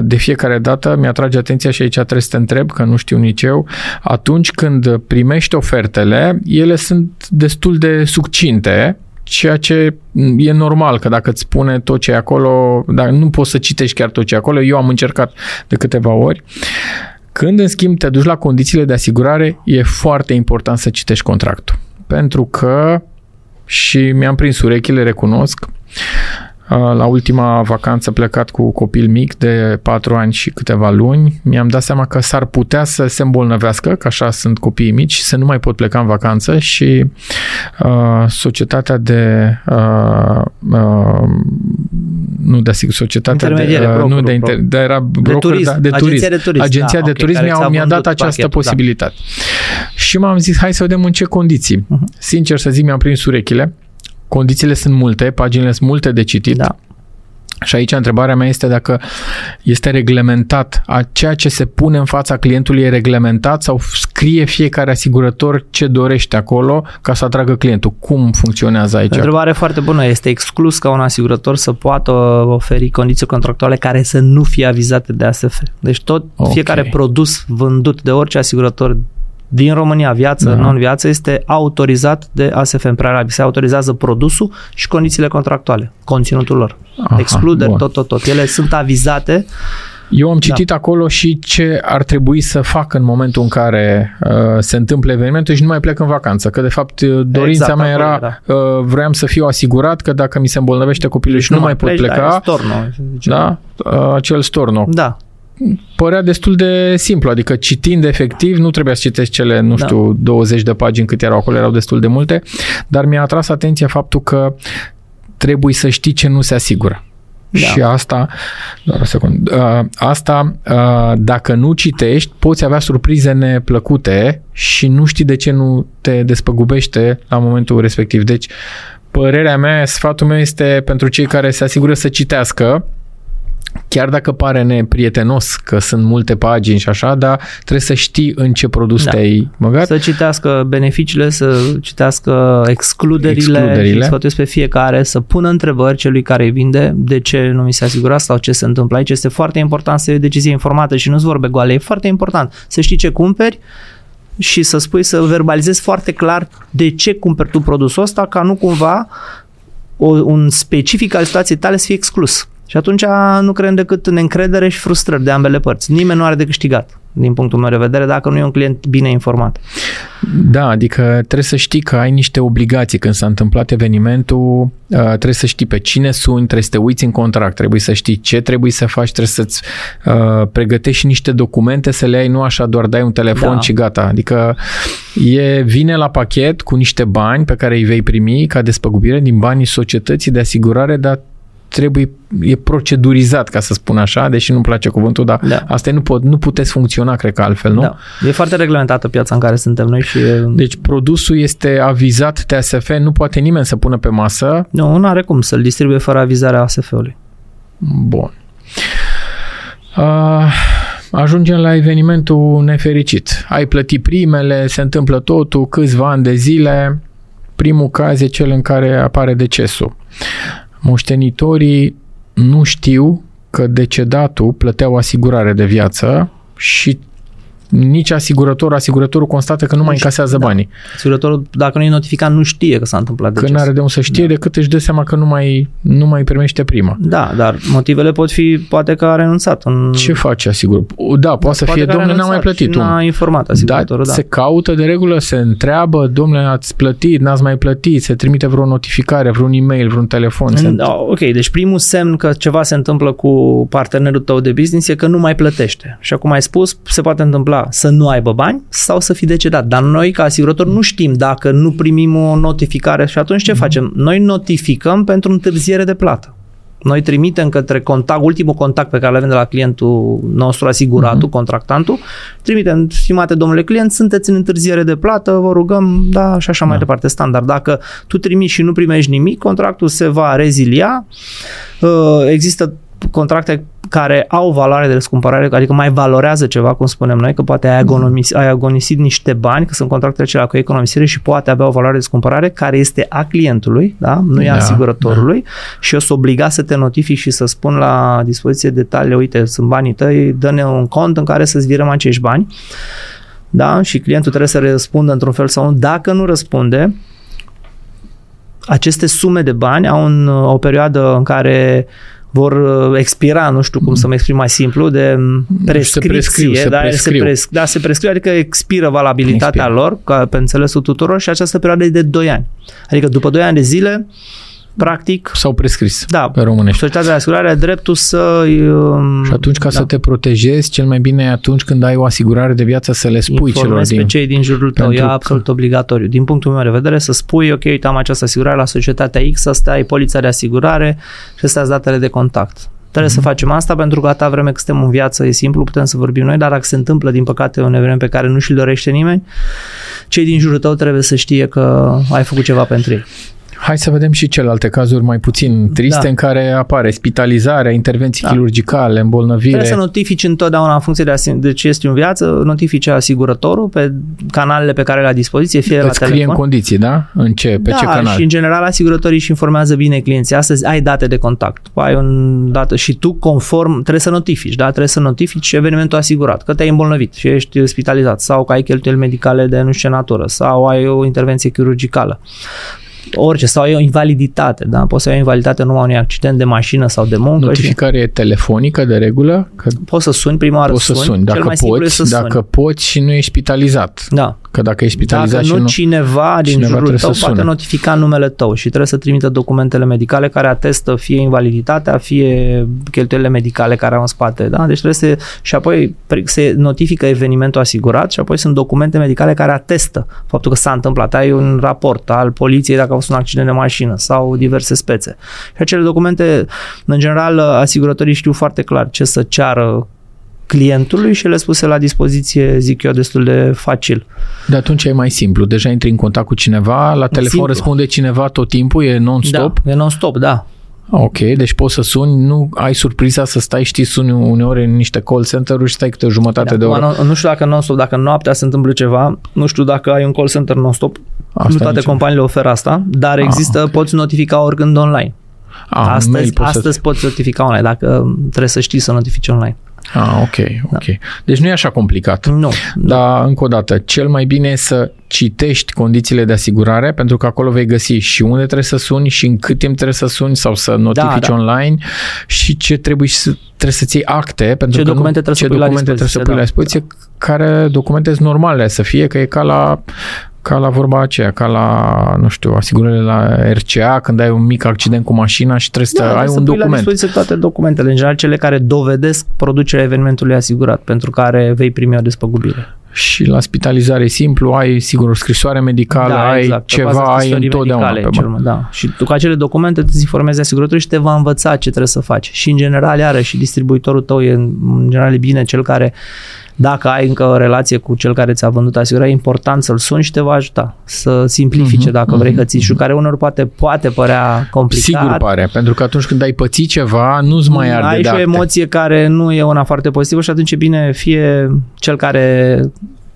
de fiecare dată, mi-atrage atenția și aici trebuie să te întreb, că nu știu nici eu, atunci când primești ofertele, ele sunt destul de succinte, ceea ce e normal, că dacă îți spune tot ce e acolo, dar nu poți să citești chiar tot ce e acolo, eu am încercat de câteva ori. Când, în schimb, te duci la condițiile de asigurare, e foarte important să citești contractul. Pentru că, și mi-am prins urechile, recunosc, la ultima vacanță plecat cu copil mic de 4 ani și câteva luni, mi-am dat seama că s-ar putea să se îmbolnăvească, că așa sunt copiii mici, și să nu mai pot pleca în vacanță și uh, societatea de uh, uh, nu de asigur, societatea de, Intermediere, uh, nu brokerul, de, inter, de, era broker, turism, da, de agenția turism. de turism, Agenția da, de ok, turism care mi-a, ți-a mi-a dat vândut această pachetul, da. posibilitate. Și m-am zis, hai să vedem în ce condiții. Mhm. Sincer să zic, mi-am prins urechile. Condițiile sunt multe, paginile sunt multe de citit. Da. Și aici întrebarea mea este dacă este reglementat, a ceea ce se pune în fața clientului e reglementat sau scrie fiecare asigurător ce dorește acolo ca să atragă clientul. Cum funcționează aici? Întrebare foarte bună. Este exclus ca un asigurător să poată oferi condiții contractuale care să nu fie avizate de ASF. Deci tot Ok. fiecare produs vândut de orice asigurător din România, viață, da. non-viață, este autorizat de ASF în prealabil. Se autorizează produsul și condițiile contractuale, conținutul lor. Aha, Excluderi, bun. tot, tot, tot. Ele sunt avizate eu am citit da. acolo și ce ar trebui să fac în momentul în care uh, se întâmplă evenimentul și nu mai plec în vacanță. Că, de fapt, uh, dorința exact, mea era, era. Uh, vreau să fiu asigurat că dacă mi se îmbolnăvește copilul și nu, nu mai pot pleci, pleca, da, storno, da, uh, acel storno. Da părea destul de simplu, adică citind efectiv, nu trebuia să citești cele, nu da. știu, 20 de pagini cât erau acolo, erau destul de multe, dar mi-a atras atenția faptul că trebuie să știi ce nu se asigură. Da. Și asta, doar o secundă, uh, asta, uh, dacă nu citești, poți avea surprize neplăcute și nu știi de ce nu te despăgubește la momentul respectiv. Deci, părerea mea, sfatul meu este pentru cei care se asigură să citească, chiar dacă pare neprietenos că sunt multe pagini și așa, dar trebuie să știi în ce produs da. te-ai băgat. Să citească beneficiile, să citească excluderile, excluderile. sfătuiesc pe fiecare, să pună întrebări celui care îi vinde, de ce nu mi se asigura sau ce se întâmplă aici. Este foarte important să iei o decizie informată și nu-ți vorbe goale. E foarte important să știi ce cumperi, și să spui, să verbalizezi foarte clar de ce cumperi tu produsul ăsta, ca nu cumva o, un specific al situației tale să fie exclus. Și atunci nu creăm decât neîncredere și frustrări de ambele părți. Nimeni nu are de câștigat, din punctul meu de vedere, dacă nu e un client bine informat. Da, adică trebuie să știi că ai niște obligații când s-a întâmplat evenimentul, uh, trebuie să știi pe cine suni, trebuie să te uiți în contract, trebuie să știi ce trebuie să faci, trebuie să-ți uh, pregătești niște documente, să le ai, nu așa doar dai un telefon da. și gata. Adică e, vine la pachet cu niște bani pe care îi vei primi ca despăgubire din banii societății de asigurare, dar trebuie, e procedurizat, ca să spun așa, deși nu-mi place cuvântul, dar da. asta nu, pot, nu puteți funcționa, cred că altfel, nu? Da. E foarte reglementată piața în care suntem noi și... *laughs* Deci produsul este avizat TSF, nu poate nimeni să pună pe masă. Nu, nu are cum să-l distribuie fără avizarea ASF-ului. Bun. Uh, ajungem la evenimentul nefericit. Ai plătit primele, se întâmplă totul, câțiva ani de zile. Primul caz e cel în care apare decesul moștenitorii nu știu că decedatul plătea o asigurare de viață și nici asigurătorul, asigurătorul constată că nu, nu mai încasează da. banii. Asigurătorul, dacă nu e notificat, nu știe că s-a întâmplat deces. Că nu are de unde să știe da. decât își dă seama că nu mai, nu mai primește prima. Da, dar motivele pot fi, poate că a renunțat. În... Ce face asigurătorul? Da, poate da, să fie, domnule, n-am mai plătit. N-a informat asigurătorul, da, da. Se caută de regulă, se întreabă, domnule, ați plătit, n-ați mai plătit, se trimite vreo notificare, vreun e-mail, vreun telefon. Da, ok, deci primul semn că ceva se întâmplă cu partenerul tău de business e că nu mai plătește. Și acum ai spus, se poate întâmpla să nu aibă bani sau să fi decedat. Dar noi, ca asigurători, nu știm dacă nu primim o notificare și atunci ce mhm. facem? Noi notificăm pentru întârziere de plată. Noi trimitem către contact, ultimul contact pe care îl avem de la clientul nostru, asiguratul, uh-huh. contractantul, trimitem, stimate domnule client, sunteți în întârziere de plată, vă rugăm, da, și așa da. mai departe, standard. Dacă tu trimiți și nu primești nimic, contractul se va rezilia, uh, există contracte care au valoare de răscumpărare, adică mai valorează ceva, cum spunem noi, că poate ai, agonomis, ai agonisit niște bani, că sunt contractele acelea cu economisire și poate avea o valoare de răscumpărare care este a clientului, da? nu e da, a asigurătorului da. și eu sunt obligat să te notific și să spun la dispoziție detaliile, uite, sunt banii tăi, dă-ne un cont în care să-ți virăm acești bani da? și clientul trebuie să răspundă într-un fel sau un. Dacă nu răspunde, aceste sume de bani au un, o perioadă în care vor uh, expira, nu știu cum să mă exprim mai simplu, de prescripție. Se prescriu, se da, prescriu. Se pres, da, se prescriu, adică expiră valabilitatea expiră. lor, ca pe înțelesul tuturor, și această perioadă e de 2 ani. Adică după 2 ani de zile, practic... S-au prescris da, pe românești. Societatea de asigurare are dreptul să... Um, și atunci, ca da. să te protejezi, cel mai bine e atunci când ai o asigurare de viață să le spui Informezi celor din... pe cei din jurul tău, e absolut obligatoriu. Din punctul meu de vedere, să spui, ok, uite, am această asigurare la societatea X, asta ai polița de asigurare și astea datele de contact. Trebuie mm-hmm. să mhm. facem asta pentru că atâta vreme că suntem în viață e simplu, putem să vorbim noi, dar dacă se întâmplă, din păcate, un eveniment pe care nu și-l dorește nimeni, cei din jurul tău trebuie să știe că ai făcut ceva pentru ei. Hai să vedem și celelalte cazuri mai puțin triste Da. în care apare spitalizarea, intervenții Da. chirurgicale, îmbolnăvire. Trebuie să notifici întotdeauna în funcție de, asi- de ce ești în viață, notifici asigurătorul pe canalele pe care le ai la dispoziție, fie la Îți scrie telefon. în condiții, da? În ce? Pe da, ce canal? și în general asigurătorii își informează bine clienții. Astăzi ai date de contact, ai un dată și tu conform, trebuie să notifici, da? Trebuie să notifici evenimentul asigurat, că te-ai îmbolnăvit și ești spitalizat sau că ai cheltuieli medicale de nu știu ce natură sau ai o intervenție chirurgicală orice, sau ai o invaliditate, da? Poți să ai o invaliditate în urma unui accident de mașină sau de muncă și Notificare e telefonică de regulă? Că poți să suni prima oară poți să suni. Cel Dacă mai simplu e poți, să dacă suni. poți și nu ești spitalizat. Da. Că dacă ești spitalizat Dacă și nu, nu... cineva din cineva jurul trebuie tău să poate sune. notifica numele tău și trebuie să trimită documentele medicale care atestă fie invaliditatea, fie cheltuielile medicale care au în spate. Da? Deci trebuie să... Și apoi pre- se notifică evenimentul asigurat și apoi sunt documente medicale care atestă faptul că s-a întâmplat. Ai un raport al poliției dacă a fost un accident de mașină sau diverse spețe. Și acele documente, în general, asigurătorii știu foarte clar ce să ceară clientului și le spuse la dispoziție, zic eu, destul de facil. De atunci e mai simplu. Deja intri în contact cu cineva, la telefon Simplu. răspunde cineva tot timpul, e non-stop. Da, e non-stop, da. Ok, deci poți să suni, nu ai surpriza să stai, știi, suni uneori în niște call center-uri și stai câte o jumătate de Da, oră. nu, nu știu dacă non-stop, dacă noaptea se întâmplă ceva, nu știu dacă ai un call center non-stop, Asta nu toate nici- companiile oferă asta, dar Ah, există, ok. poți notifica oricând online. Ah, mail astăzi poți să- astăzi poți notifica online, dacă trebuie să știi să notifici online. Ah, ok, ok. Deci nu e așa complicat. Nu. Dar, încă o dată, cel mai bine e să citești condițiile de asigurare, pentru că acolo vei găsi și unde trebuie să suni și în cât timp trebuie să suni sau să notifici da. online și ce trebuie, să, trebuie să-ți iei acte, pentru Ce că documente nu, trebuie ce să pui la documente trebuie să dispoziție, pui la da. dispoziție, care documente sunt normale să fie, că e ca la ca la vorba aceea, ca la, nu știu, asigurările la RCA, când ai un mic accident cu mașina și trebuie să Da, ai trebuie un să pui la document. dispoziție toate documentele, în general cele care dovedesc producerea evenimentului asigurat, pentru care vei primi o despăgubire. Și la spitalizare simplu, ai sigur o scrisoare medicală, ai pe baza ceva, ai scrisorii întotdeauna medicale, pe cel mai, da. Și tu cu acele documente îți informezi asigurătorul și te va învăța ce trebuie să faci. Și în general, iarăși, distribuitorul tău e în în general e bine cel care dacă ai încă o relație cu cel care ți-a vândut asigurarea, e important să-l suni și te va ajuta să simplifice Mhm, dacă vrei mhm, hățișul, care uneori poate, poate părea complicat. Sigur pare, pentru că atunci când ai pățit ceva, nu-ți mai arde ai de și o acte. emoție care nu e una foarte pozitivă și atunci e bine fie cel care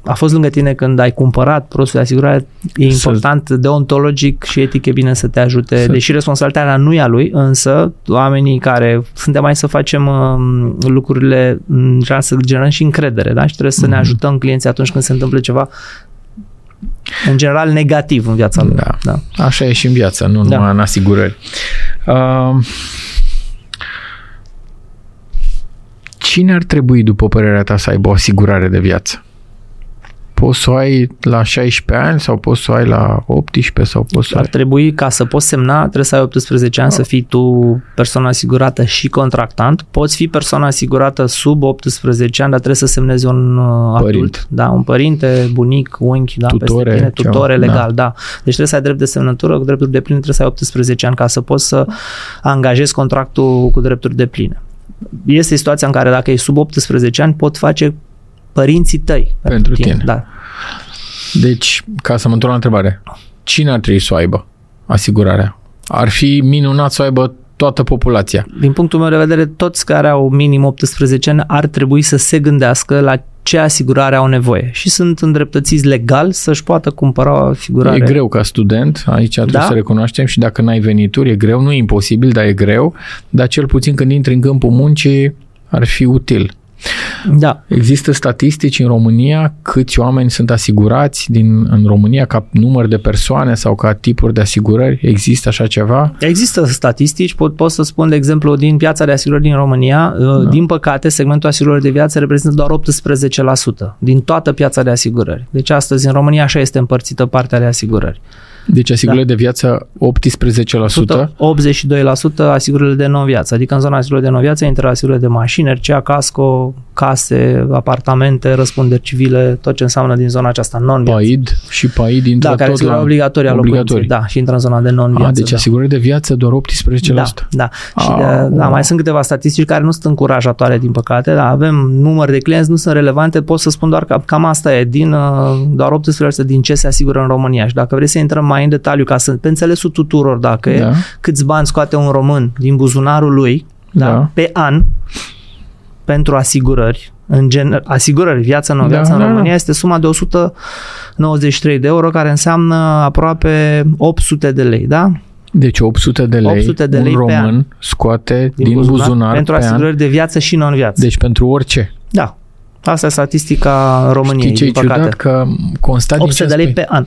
a fost lângă tine când ai cumpărat produsul de asigurare, e Să- important deontologic și etic e bine să te ajute, Să- deși responsabilitatea nu e a lui, însă oamenii care suntem mai să facem um, lucrurile, în general, să generăm și încredere, da? Și trebuie să ne Mhm. ajutăm clienții atunci când se întâmplă ceva în general negativ în viața lor. Da. Da. Așa e și în viață, nu Da. numai în asigurări. Uh, cine ar trebui, după părerea ta, să aibă o asigurare de viață? Poți să o ai la 16 ani sau poți să o ai la 18 sau poți să o Ar ai... trebui, ca să poți semna, trebuie să ai 18 ani, să fii tu persoană asigurată și contractant. Poți fi persoană asigurată sub 18 ani, dar trebuie să semnezi un uh, adult, Părinte. da, un părinte, bunic, unchi, da, Tutore, peste tine, ceva, tutore da. legal, da. Deci trebuie să ai drept de semnătură, cu drepturi de pline, trebuie să ai 18 ani ca să poți să angajezi contractul cu drepturi de pline. Este situația în care dacă e sub 18 ani, pot face părinții tăi Pentru tine. Da. Deci, ca să mă întorc la întrebare, cine ar trebui să o aibă asigurarea? Ar fi minunat să o aibă toată populația. din punctul meu de vedere, toți care au minim 18 ani ar trebui să se gândească la ce asigurare au nevoie și sunt îndreptățiți legal să-și poată cumpăra o asigurare. E greu ca student, aici trebuie Da. să recunoaștem și dacă n-ai venituri, e greu, nu e imposibil, dar e greu, dar cel puțin când intri în câmpul muncii ar fi util. Da. Există statistici în România câți oameni sunt asigurați din, în România ca număr de persoane sau ca tipuri de asigurări? Există așa ceva? Există statistici, pot, pot să spun, de exemplu, din piața de asigurări din România, da. din păcate, segmentul asigurării de viață reprezintă doar 18% din toată piața de asigurări. Deci astăzi în România așa este împărțită partea de asigurări. Deci asigurări de viață 18%, 82% asigurările de non-viață, adică în zona asigurării de non-viață intră asigurările de mașini, RCA, casco, case, apartamente, răspunderi civile, tot ce înseamnă din zona aceasta, non-viață. PAID și PAID intră Da, care tot este la... obligatorie a obligatorii. locuinței. Da, și intră în zona de non-viață. A, deci da. asigurări de viață doar 18%. Da, da. Și Ah, de, da, wow. mai sunt câteva statistici care nu sunt încurajatoare, din păcate. Da, avem număr de clienți, nu sunt relevante, pot să spun doar că cam asta e, din, uh, doar 18% din ce se asigură în România. Și dacă vrei să intrăm mai în detaliu, ca să, pe înțelesul tuturor, dacă e, Da. câți bani scoate un român din buzunarul lui da. Da. pe an pentru asigurări, în gen, asigurări, viața în Da, viața în da, România da. este suma de 193 de euro, care înseamnă aproape 800 de lei, da? Deci 800 de lei, 800 de lei un pe român an. scoate din, din buzunar, pentru pe asigurări an. de viață și non-viață. Deci pentru orice. Da. Asta e statistica României, Știi ce e din păcate. ciudat? Că constat din 800 ce de lei spui. pe an.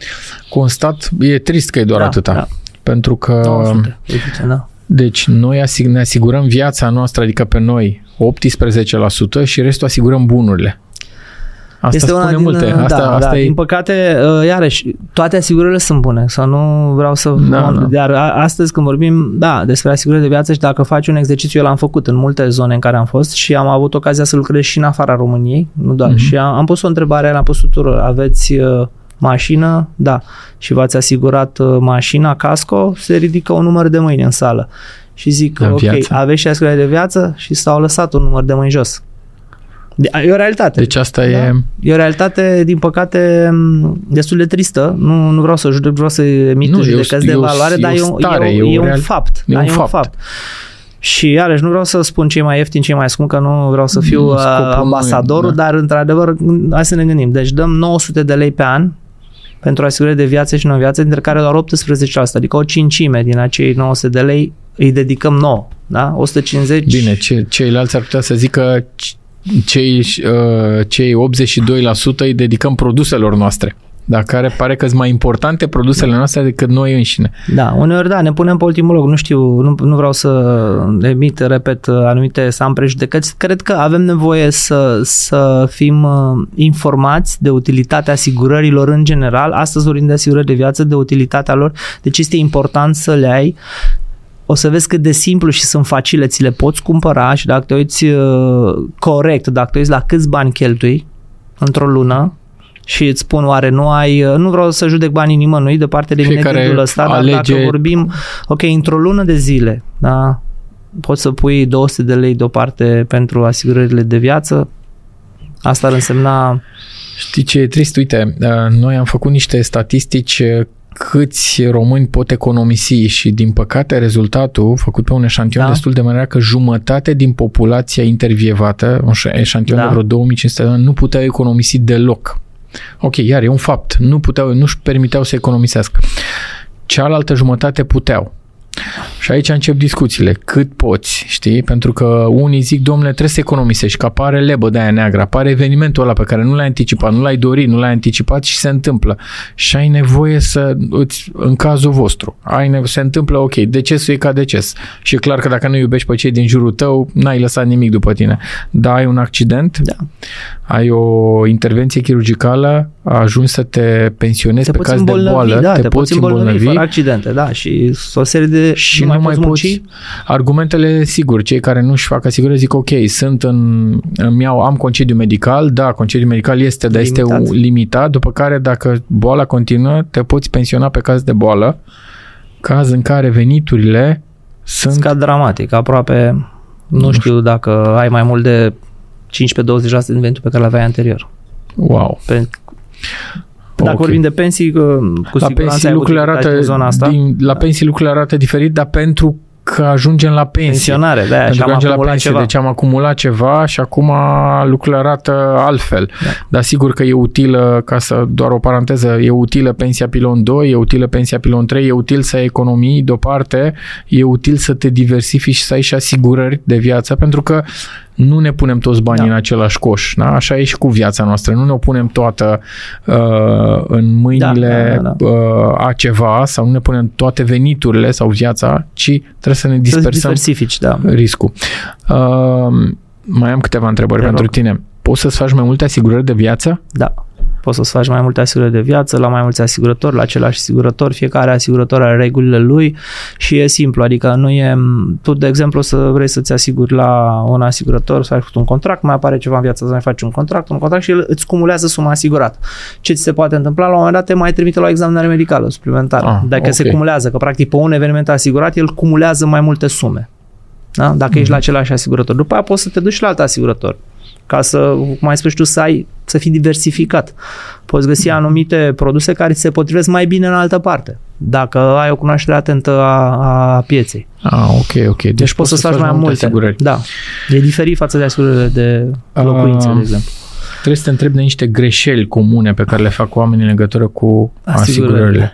Constat, e trist că e doar Da, atâta. da. Pentru că, 900. Uite, da. deci noi asig- ne asigurăm viața noastră, adică pe noi 18% și restul asigurăm bunurile. Asta este spune una din, multe. Asta, da, asta da, e din păcate, uh, iarăși, toate asigurările sunt bune, să nu vreau să... Da, da. Dar a- astăzi când vorbim, da, despre asigurări de viață și dacă faci un exercițiu, eu l-am făcut în multe zone în care am fost și am avut ocazia să lucrez și în afara României, nu doar, Mhm. și am, am pus o întrebare, l-am pus tuturor, aveți uh, mașină? Da. Și v-ați asigurat uh, mașina, casco? Se ridică un număr de mâini în sală. Și zic, În ok, viață. aveți și asigurare de viață? Și s-au lăsat un număr de mâini jos. De- E o realitate. Deci asta Da. e... E o realitate, din păcate, m, destul de tristă. Nu, nu vreau să judec, vreau să emit Nu, e o- judecăți de e o- valoare, e o dar e, un- stare, e, e un, o e un real- fapt. e da, un e un fapt. fapt. Și iarăși nu vreau să spun cei mai ieftini, cei mai scumpi, că nu vreau să fiu Nu, uh, scopul nu e, ambasadorul, da. dar într-adevăr, hai să ne gândim. Deci dăm 900 de lei pe an pentru asigurări de viață și non-viață, dintre care doar 18%, adică o cincime din acei 900 de lei îi dedicăm nouă. Da? 150 Bine, ce, ceilalți ar putea să zică c- cei, uh, cei 82% îi dedicăm produselor noastre. Dar care pare că sunt mai importante produsele noastre decât noi înșine. Da, uneori da, ne punem pe ultimul loc, nu știu, nu, nu vreau să emit, repet, anumite, să am prejudecăți. Cred că avem nevoie să, să fim uh, informați de utilitatea asigurărilor în general. Astăzi vorbim de asigurări de viață, de utilitatea lor, deci este important să le ai. O să vezi cât de simplu și sunt facile, ți le poți cumpăra și dacă te uiți uh, corect, dacă te uiți la câți bani cheltui într-o lună, și îți spun oare nu ai, uh, nu vreau să judec banii nimănui de parte de mine Fiecare gândul ăsta, dar alege- dacă vorbim, ok, într-o lună de zile, da, poți să pui 200 de lei deoparte pentru asigurările de viață, asta ar însemna, Știi ce e trist? Uite, uh, noi am făcut niște statistici uh, câți români pot economisi și din păcate rezultatul făcut pe un eșantion Da. destul de mare era că jumătate din populația intervievată, un ș- eșantion Da. de vreo 2500 de oameni, nu puteau economisi deloc. Ok, iar e un fapt. Nu puteau, nu-și permiteau să economisească. Cealaltă jumătate puteau. Și aici încep discuțiile. Cât poți, știi? Pentru că unii zic, domnule, trebuie să economisești, că apare lebă de aia neagră, apare evenimentul ăla pe care nu l-ai anticipat, nu l-ai dorit, nu l-ai anticipat și se întâmplă. Și ai nevoie să, îți, în cazul vostru, ai nevoie, se întâmplă, ok, decesul e ca deces. Și e clar că dacă nu iubești pe cei din jurul tău, n-ai lăsat nimic după tine. Dar ai un accident, da, ai o intervenție chirurgicală, ajungi să te pensionezi te pe poți caz de îmbolnăvi, boală, da, te, poți îmbolnăvi, fără accidente, da, și o serie de și nu mai poți poți. munci. Argumentele, sigur, cei care nu-și fac asigurări zic ok, sunt în, îmi iau, am concediu medical, da, concediu medical este, dar este Limitat. un- limitat, după care dacă boala continuă, te poți pensiona pe caz de boală, caz în care veniturile sunt Scad dramatic, aproape, nu, Nu știu dacă ai mai mult de 15-20% din venitul pe care l-aveai anterior. wow. Pe, dacă Ok. vorbim de pensii, că cu la siguranță pensii ai avut lucrurile dificultăți arată în zona asta. din, la pensii lucrurile arată diferit, dar pentru că ajungem la pensie. Pensionare, da, și Pentru că am ajunge la acumulat pensie, ceva. deci am acumulat ceva și acum lucrurile arată altfel. Da. Dar sigur că e utilă, ca să doar o paranteză, e utilă pensia pilon 2, e utilă pensia pilon 3, e util să ai economii deoparte, e util să te diversifici și să ai și asigurări de viață, pentru că nu ne punem toți banii Da. în același coș. Da? Așa e și cu viața noastră. Nu ne o punem toată uh, în mâinile Da, da, da, Uh, a ceva sau nu ne punem toate veniturile sau viața, ci trebuie să ne Să dispersăm diversifici, da. riscul. Uh, mai am câteva întrebări Te pentru rog. tine. Poți să-ți faci mai multe asigurări de viață? Da. Poți să-ți faci mai multe asigurări de viață la mai mulți asigurători, la același asigurător, fiecare asigurător are regulile lui și e simplu, adică nu e, tu de exemplu să vrei să-ți asiguri la un asigurător, să ai făcut un contract, mai apare ceva în viață, să mai faci un contract, un contract și el îți cumulează suma asigurată. Ce ți se poate întâmpla? La un moment dat te mai trimite la o examinare medicală suplimentară. Ah, Dacă okay. se cumulează, că practic pe un eveniment asigurat, el cumulează mai multe sume. Da? Dacă mm-hmm. ești la același asigurător. După aia poți să te duci la alt asigurător ca să, cum ai spus tu, să ai, să fii diversificat. Poți găsi da. anumite produse care se potrivesc mai bine în altă parte, dacă ai o cunoaștere atentă a, a pieței. Ah, ok, ok. Deci, deci poți să, să faci mai multe. Asigurări. Da. E diferit față de asigurările de locuințe, uh, de exemplu. Trebuie să te întreb de niște greșeli comune pe care le fac oamenii în legătură cu asigurările. asigurările.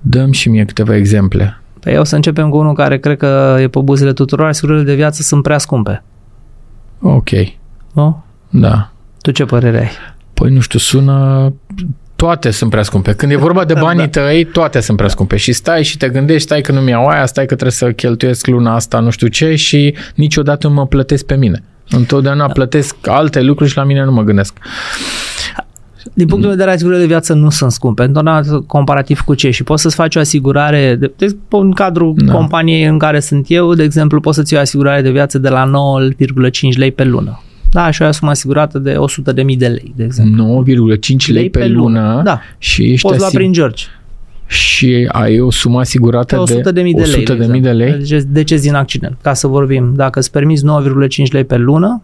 Dăm și mie câteva exemple. Păi o să începem cu unul care cred că e pe buzele tuturor. Asigurările de viață sunt prea scumpe. Ok. Nu? Da. Tu ce părere ai? Păi nu știu, sună toate sunt prea scumpe. Când e vorba de *laughs* banii da. tăi, toate sunt prea scumpe. Și stai și te gândești, stai că nu-mi iau aia, stai că trebuie să cheltuiesc luna asta nu știu ce și niciodată nu mă plătesc pe mine. Întotdeauna da. plătesc alte lucruri și la mine nu mă gândesc. Din punctul de vedere asigurările de viață nu sunt scumpe, întotdeauna comparativ cu ce și poți să-ți faci o asigurare, de, de, în cadrul da. companiei în care sunt eu, de exemplu, poți să-ți iei o asigurare de viață de la 9,5 lei pe lună. Da, și o sumă asigurată de 100.000 de lei, de exemplu. 9,5 lei, lei pe, pe lună, lună da. și ești Poți lua prin George. Și ai o sumă asigurată de 100 de, mii de, 100 lei, de, mii de lei? Deci, decez din accident, ca să vorbim. Dacă îți permiți 9,5 lei pe lună,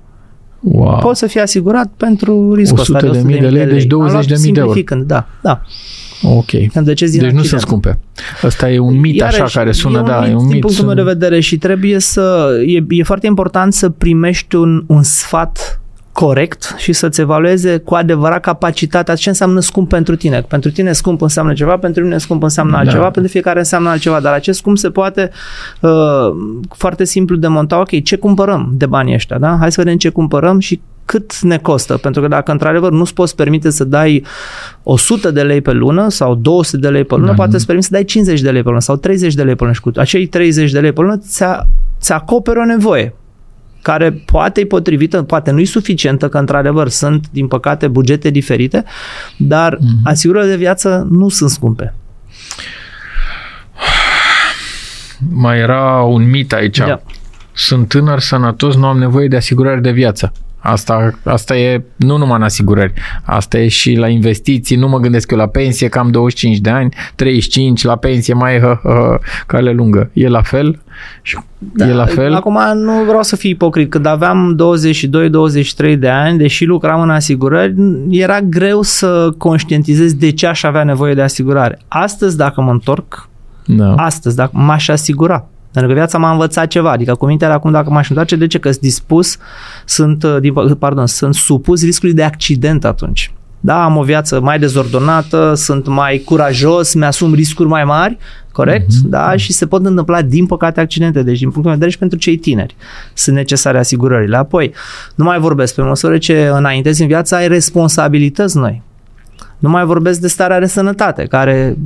wow. poți să fii asigurat pentru riscul 100 ăsta de, 100 de mii de lei, de lei. deci 20 de mii de euro. Da, da. Ok. Deci nu sunt scumpe. Ăsta e un mit Iarăși, așa care sună, e da, mit, e un mit. Din punctul meu de vedere și trebuie să, e, e foarte important să primești un, un sfat corect și să-ți evalueze cu adevărat capacitatea, ce înseamnă scump pentru tine. Pentru tine scump înseamnă ceva, pentru mine scump înseamnă da. altceva, pentru fiecare înseamnă altceva, dar acest scump se poate uh, foarte simplu demonta, ok, ce cumpărăm de banii ăștia, da? Hai să vedem ce cumpărăm și cât ne costă, pentru că dacă într-adevăr nu-ți poți permite să dai 100 de lei pe lună sau 200 de lei pe lună, da. poate îți permite să dai 50 de lei pe lună sau 30 de lei pe lună și cu acei 30 de lei pe lună ți, ți acoperă o nevoie care poate e potrivită, poate nu e suficientă, că într-adevăr sunt, din păcate, bugete diferite, dar mm-hmm. asigurările de viață nu sunt scumpe. Mai era un mit aici. Da. Sunt tânăr, sănătos, nu am nevoie de asigurare de viață. Asta, asta e nu numai în asigurări, asta e și la investiții, nu mă gândesc eu la pensie, cam 25 de ani, 35 la pensie mai hă, hă, cale lungă. E la fel? Da, e la fel? Acum nu vreau să fiu ipocrit. Când aveam 22-23 de ani, deși lucram în asigurări, era greu să conștientizez de ce aș avea nevoie de asigurare. Astăzi, dacă mă întorc, da. astăzi, dacă m-aș asigura pentru că viața m-a învățat ceva, adică cu mintea acum dacă m-aș întoarce, de ce? Că sunt dispus, sunt, uh, pardon, sunt supus riscului de accident atunci. Da, am o viață mai dezordonată, sunt mai curajos, mi-asum riscuri mai mari, corect? Mm-hmm. Da, și se pot întâmpla, din păcate, accidente. Deci, din punctul de vedere și pentru cei tineri sunt necesare asigurările. Apoi, nu mai vorbesc, pe măsură ce înaintezi în viață, ai responsabilități noi. Nu mai vorbesc de starea de sănătate, care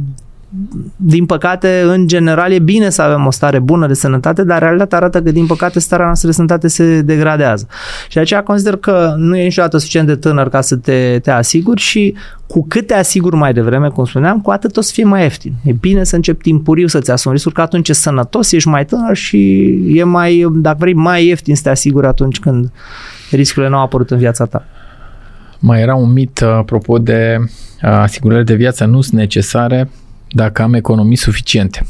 din păcate, în general, e bine să avem o stare bună de sănătate, dar realitatea arată că, din păcate, starea noastră de sănătate se degradează. Și de aceea consider că nu e niciodată suficient de tânăr ca să te, te asiguri și cu cât te asiguri mai devreme, cum spuneam, cu atât o să fie mai ieftin. E bine să începi timpuriu să-ți asumi riscuri, că atunci e sănătos, ești mai tânăr și e mai, dacă vrei, mai ieftin să te asiguri atunci când riscurile nu au apărut în viața ta. Mai era un mit apropo de asigurări de viață nu sunt necesare dacă am economii suficiente.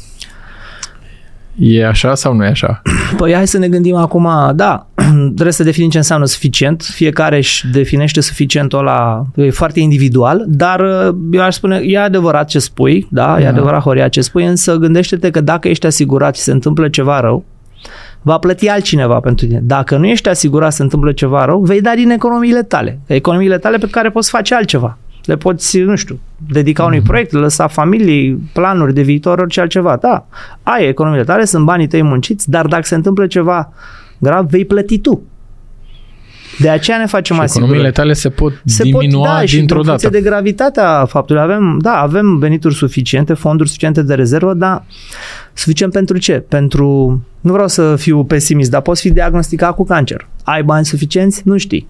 E așa sau nu e așa? *clears throat* Păi hai să ne gândim acum, da, *clears throat* trebuie să definim ce înseamnă suficient, fiecare își definește suficientul ăla, e foarte individual, dar eu aș spune, e adevărat ce spui, da, e da. adevărat, Horia, ce spui, însă gândește-te că dacă ești asigurat și se întâmplă ceva rău, va plăti altcineva pentru tine. Dacă nu ești asigurat se întâmplă ceva rău, vei da din economiile tale, economiile tale pe care poți face altceva le poți, nu știu, dedica unui mhm. proiect, lăsa familiei, planuri de viitor, orice altceva. Da, ai economiile tale, sunt banii tăi munciți, dar dacă se întâmplă ceva grav, vei plăti tu. De aceea ne facem și asigurări. economiile tale se pot se diminua pot, da, dintr-o dată. de gravitatea faptului. Avem, da, avem venituri suficiente, fonduri suficiente de rezervă, dar suficient pentru ce? Pentru, nu vreau să fiu pesimist, dar poți fi diagnosticat cu cancer. Ai bani suficienți? Nu știi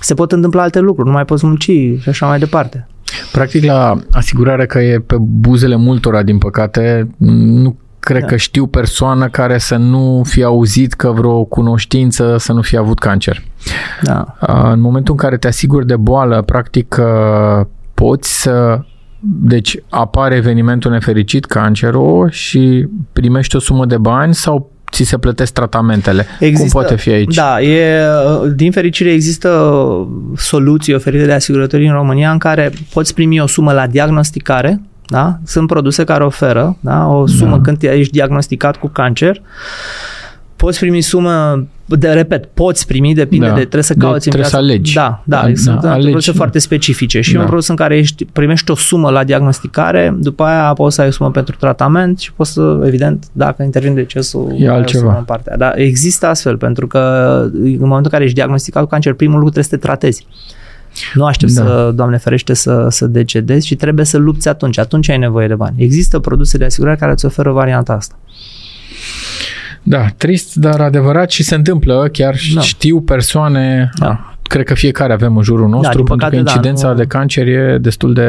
se pot întâmpla alte lucruri, nu mai poți munci și așa mai departe. Practic, la asigurare că e pe buzele multora, din păcate, nu cred da. că știu persoană care să nu fie auzit că vreo cunoștință să nu fie avut cancer. Da. În momentul în care te asiguri de boală, practic poți să deci apare evenimentul nefericit, cancerul și primești o sumă de bani sau ți se plătesc tratamentele. Există, Cum poate fi aici? Da, e, din fericire există soluții oferite de asigurătorii în România în care poți primi o sumă la diagnosticare, da? Sunt produse care oferă da? o sumă da. când ești diagnosticat cu cancer poți primi sumă, de repet, poți primi, depinde da. de, trebuie să cauți de, trebuie să alegi. Da, da, da sunt da, produse foarte specifice și da. un produs în care ești, primești o sumă la diagnosticare, după aia poți să ai o sumă pentru tratament și poți să, evident, dacă intervine decesul, e altceva. în partea. Dar există astfel, pentru că în momentul în care ești diagnosticat cu cancer, primul lucru trebuie să te tratezi. Nu aștept da. să, Doamne ferește, să, să decedezi și trebuie să lupți atunci. Atunci ai nevoie de bani. Există produse de asigurare care îți oferă varianta asta. Da, trist, dar adevărat și se întâmplă. Chiar da. știu persoane, da. cred că fiecare avem în jurul nostru, da, pentru păcate, că incidența da, nu... de cancer e destul de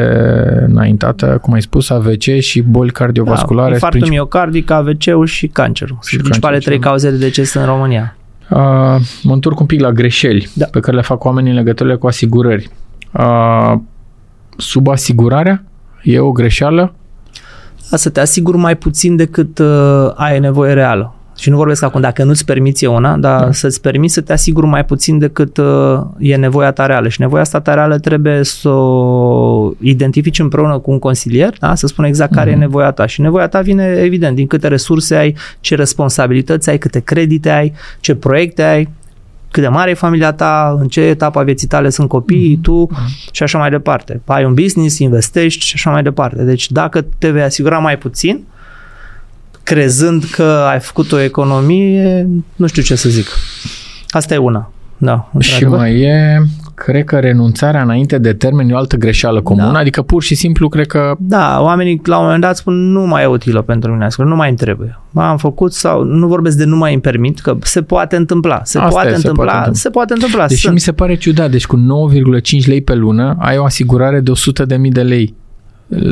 înaintată, cum ai spus, AVC și boli cardiovasculare. Da, infarctul princip... miocardic, AVC-ul și cancerul. Și principale trei cauze de deces în România. Uh, mă întorc un pic la greșeli da. pe care le fac oamenii în legătură cu asigurări. Uh, sub asigurarea e o greșeală? să te asiguri mai puțin decât uh, ai nevoie reală. Și nu vorbesc acum dacă nu-ți permiți una, dar da. să-ți permiți să te asiguri mai puțin decât uh, e nevoia ta reală. Și nevoia asta ta reală trebuie să o identifici împreună cu un consilier, da? să spună exact care mm-hmm. e mhm. nevoia ta. Și nevoia ta vine, evident, din câte resurse ai, ce responsabilități ai, câte credite ai, ce proiecte ai, cât de mare e familia ta, în ce etapă a vieții tale sunt copiii, mm-hmm. tu mm-hmm. și așa mai departe. Ai un business, investești și așa mai departe. Deci dacă te vei asigura mai puțin, crezând că ai făcut o economie, nu știu ce să zic. Asta e una. Da, și mai e, cred că renunțarea înainte de termen e o altă greșeală comună, da. adică pur și simplu cred că... Da, oamenii la un moment dat spun nu mai e utilă pentru mine, nu mai îmi trebuie. Am făcut sau nu vorbesc de nu mai îmi permit, că se poate întâmpla, se, Asta poate, e, întâmpla, se poate întâmpla, se poate întâmpla. Deși Sunt. mi se pare ciudat, deci cu 9,5 lei pe lună ai o asigurare de 100.000 de lei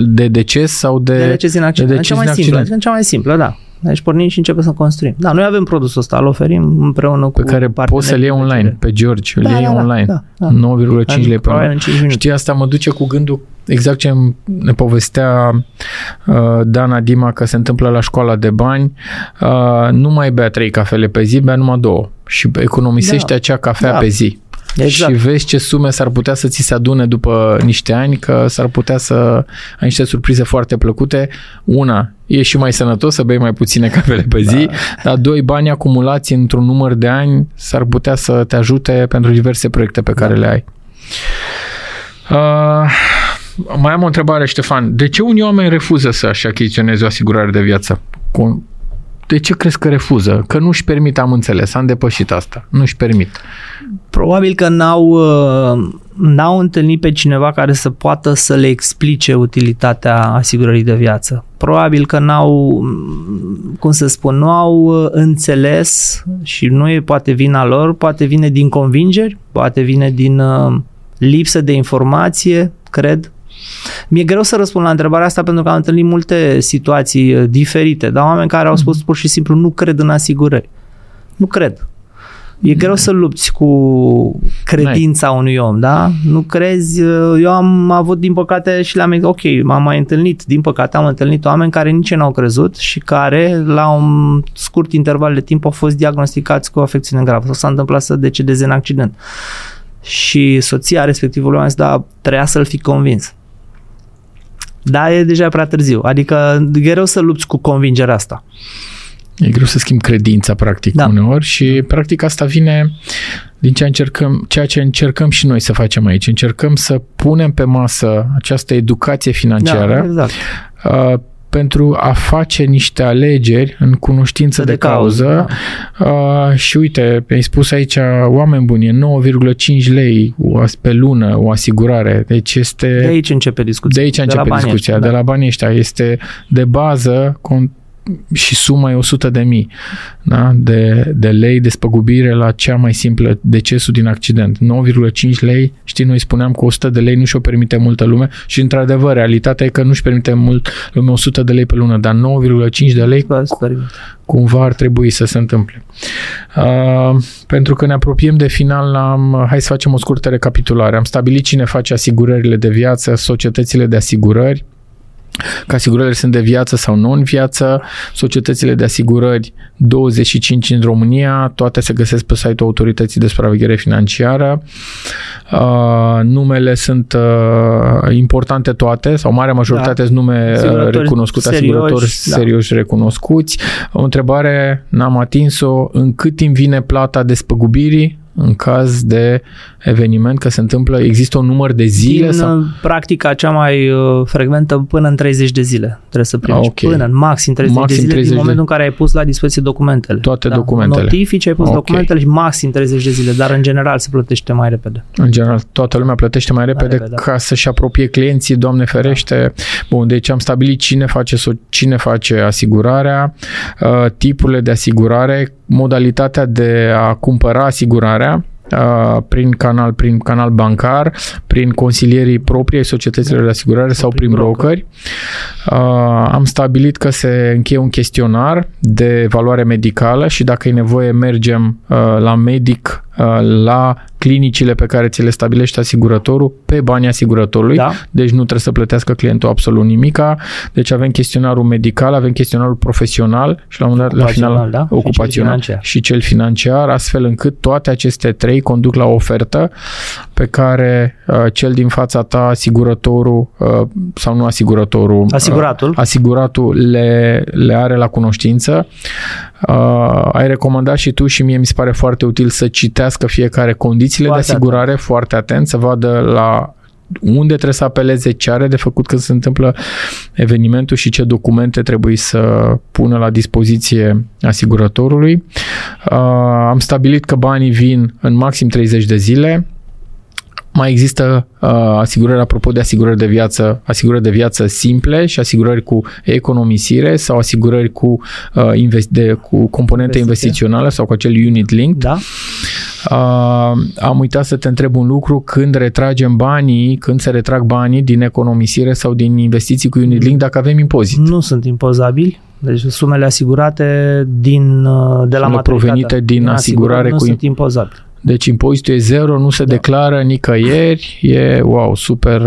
de deces sau de... De deces în accident. De deces în cea mai simplă, în cea mai simplă, da. Deci pornim și începem să construim. Da, noi avem produsul ăsta, îl oferim împreună pe cu care poți să-l iei online, pe George, îl da, iei da, da, online. Da, da, da. 9,5 lei pe an. Știi, asta mă duce cu gândul exact ce ne povestea uh, Dana Dima că se întâmplă la școala de bani, uh, nu mai bea trei cafele pe zi, bea numai două și economisește da. acea cafea da. pe zi. Exact. Și vezi ce sume s-ar putea să ți se adune după niște ani, că s-ar putea să ai niște surprize foarte plăcute. Una, e și mai sănătos să bei mai puține cafele pe zi, da. dar doi, bani acumulați într-un număr de ani s-ar putea să te ajute pentru diverse proiecte pe care da. le ai. Uh, mai am o întrebare, Ștefan. De ce unii oameni refuză să-și achiziționeze o asigurare de viață? De ce crezi că refuză? Că nu-și permit, am înțeles, am depășit asta. Nu-și permit. Probabil că n-au, uh, n-au întâlnit pe cineva care să poată să le explice utilitatea asigurării de viață. Probabil că n-au, cum să spun, nu au uh, înțeles și nu e poate vina lor, poate vine din convingeri, poate vine din uh, lipsă de informație, cred, mi-e greu să răspund la întrebarea asta pentru că am întâlnit multe situații uh, diferite, dar oameni care au spus pur și simplu nu cred în asigurări. Nu cred. E greu să lupți cu credința unui om, da? Nu crezi? Uh, eu am avut, din păcate, și le-am ok, m-am mai întâlnit, din păcate am întâlnit oameni care nici n-au crezut și care, la un scurt interval de timp, au fost diagnosticați cu o afecțiune gravă sau s-a întâmplat să decedeze în accident. Și soția respectivului a zis, da, trebuia să-l fi convins. Da, e deja prea târziu. Adică e greu să lupți cu convingerea asta. E greu să schimbi credința, practic, da. uneori și, practic, asta vine din ce încercăm, ceea ce încercăm și noi să facem aici. Încercăm să punem pe masă această educație financiară da, exact. Uh, pentru a face niște alegeri în cunoștință de, de cauză, cauză da. uh, și uite, ai spus aici oameni buni, e 9,5 lei pe lună o asigurare, deci este... De aici începe discuția. De aici începe de discuția, ăștia, de da. la banii ăștia. Este de bază și suma e 100 de mii da? de, de lei de spăgubire la cea mai simplă decesul din accident. 9,5 lei, știi, noi spuneam că 100 de lei nu și-o permite multă lume și într-adevăr, realitatea e că nu-și permite mult lume 100 de lei pe lună, dar 9,5 de lei cumva ar trebui să se întâmple. Uh, pentru că ne apropiem de final, am, hai să facem o scurtă recapitulare. Am stabilit cine face asigurările de viață, societățile de asigurări, că asigurările sunt de viață sau non-viață, societățile de asigurări 25 în România, toate se găsesc pe site-ul Autorității de Supraveghere Financiară. Uh, numele sunt uh, importante toate, sau marea majoritate da. sunt nume asigurători recunoscute, serioși, asigurători da. serioși recunoscuți. O întrebare n-am atins-o, în cât timp vine plata despăgubirii în caz de eveniment, că se întâmplă, există un număr de zile? Din sau? Uh, practica cea mai uh, frecventă până în 30 de zile trebuie să primești. Okay. Până în maxim 30 maxim de zile 30 din momentul de... în care ai pus la dispoziție documentele. Toate da? documentele. Notifici, ai pus okay. documentele și maxim 30 de zile, dar în general se plătește mai repede. În general, toată lumea plătește mai repede, mai repede da. ca să-și apropie clienții, Doamne ferește. Da. Bun, deci am stabilit cine face, cine face asigurarea, uh, tipurile de asigurare, modalitatea de a cumpăra asigurarea, prin canal, prin canal bancar, prin consilierii proprii ai societăților de asigurare sau prin brokeri. Am stabilit că se încheie un chestionar de evaluare medicală și dacă e nevoie mergem la medic la clinicile pe care ți le stabilește asigurătorul pe banii asigurătorului, da. deci nu trebuie să plătească clientul absolut nimica. Deci avem chestionarul medical, avem chestionarul profesional și la un dat la final da? ocupațional și cel, și cel financiar, astfel încât toate aceste trei conduc la o ofertă pe care uh, cel din fața ta, asigurătorul uh, sau nu asigurătorul, asiguratul, uh, asiguratul le, le are la cunoștință. Uh, ai recomandat și tu și mie mi se pare foarte util să citească fiecare condițiile foarte de asigurare, atent. foarte atent, să vadă la unde trebuie să apeleze, ce are de făcut când se întâmplă evenimentul și ce documente trebuie să pună la dispoziție asigurătorului. Uh, am stabilit că banii vin în maxim 30 de zile, mai există uh, asigurări, apropo de asigurări de viață, asigurări de viață simple și asigurări cu economisire sau asigurări cu, uh, invest- de, cu componente Investiție. investiționale sau cu acel unit link. Da. Uh, am uitat să te întreb un lucru, când retragem banii, când se retrag banii din economisire sau din investiții cu unit link, dacă avem impozit. Nu sunt impozabili. Deci sumele asigurate din, uh, de la Sumele provenite din, din asigurare, asigurare nu cu sunt impozabile. Deci impozitul e zero, nu se da. declară nicăieri, e wow, super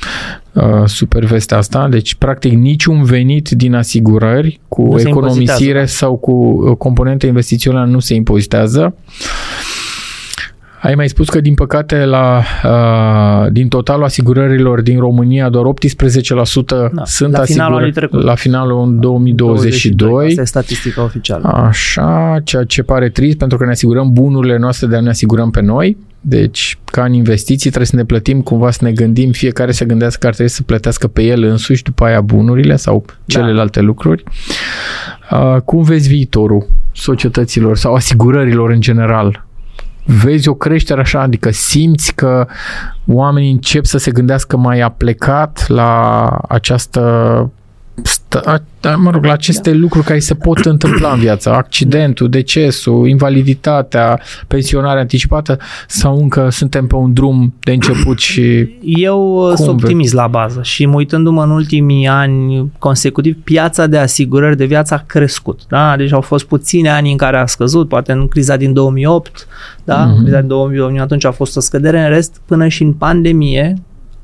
uh, uh, super vestea asta. Deci, practic, niciun venit din asigurări cu nu economisire sau cu uh, componente investiționale nu se impozitează. Ai mai spus că, din păcate, la, uh, din totalul asigurărilor din România, doar 18% da, sunt la asigurări la finalul în 2022. 22. Asta e statistica oficială. Așa, ceea ce pare trist, pentru că ne asigurăm bunurile noastre, de a ne asigurăm pe noi. Deci, ca în investiții, trebuie să ne plătim cumva, să ne gândim, fiecare să gândească că ar trebui să plătească pe el însuși, după aia bunurile sau da. celelalte da. lucruri. Uh, cum vezi viitorul societăților sau asigurărilor în general? vezi o creștere așa, adică simți că oamenii încep să se gândească mai aplecat la această sta, da, mă rog, la aceste da. lucruri care se pot întâmpla în viață, accidentul, decesul, invaliditatea, pensionarea anticipată sau încă suntem pe un drum de început și... Eu sunt optimist la bază și uitându-mă în ultimii ani consecutiv, piața de asigurări de viață a crescut. Da? Deci au fost puține ani în care a scăzut, poate în criza din 2008, da? Mm-hmm. criza din 2008, atunci a fost o scădere, în rest, până și în pandemie,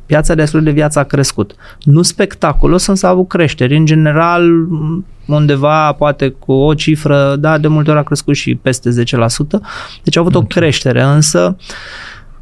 piața de asigurări de viață a crescut. Nu spectaculos, însă a avut creșteri. În general, undeva, poate cu o cifră, da, de multe ori a crescut și peste 10%. Deci a avut okay. o creștere, însă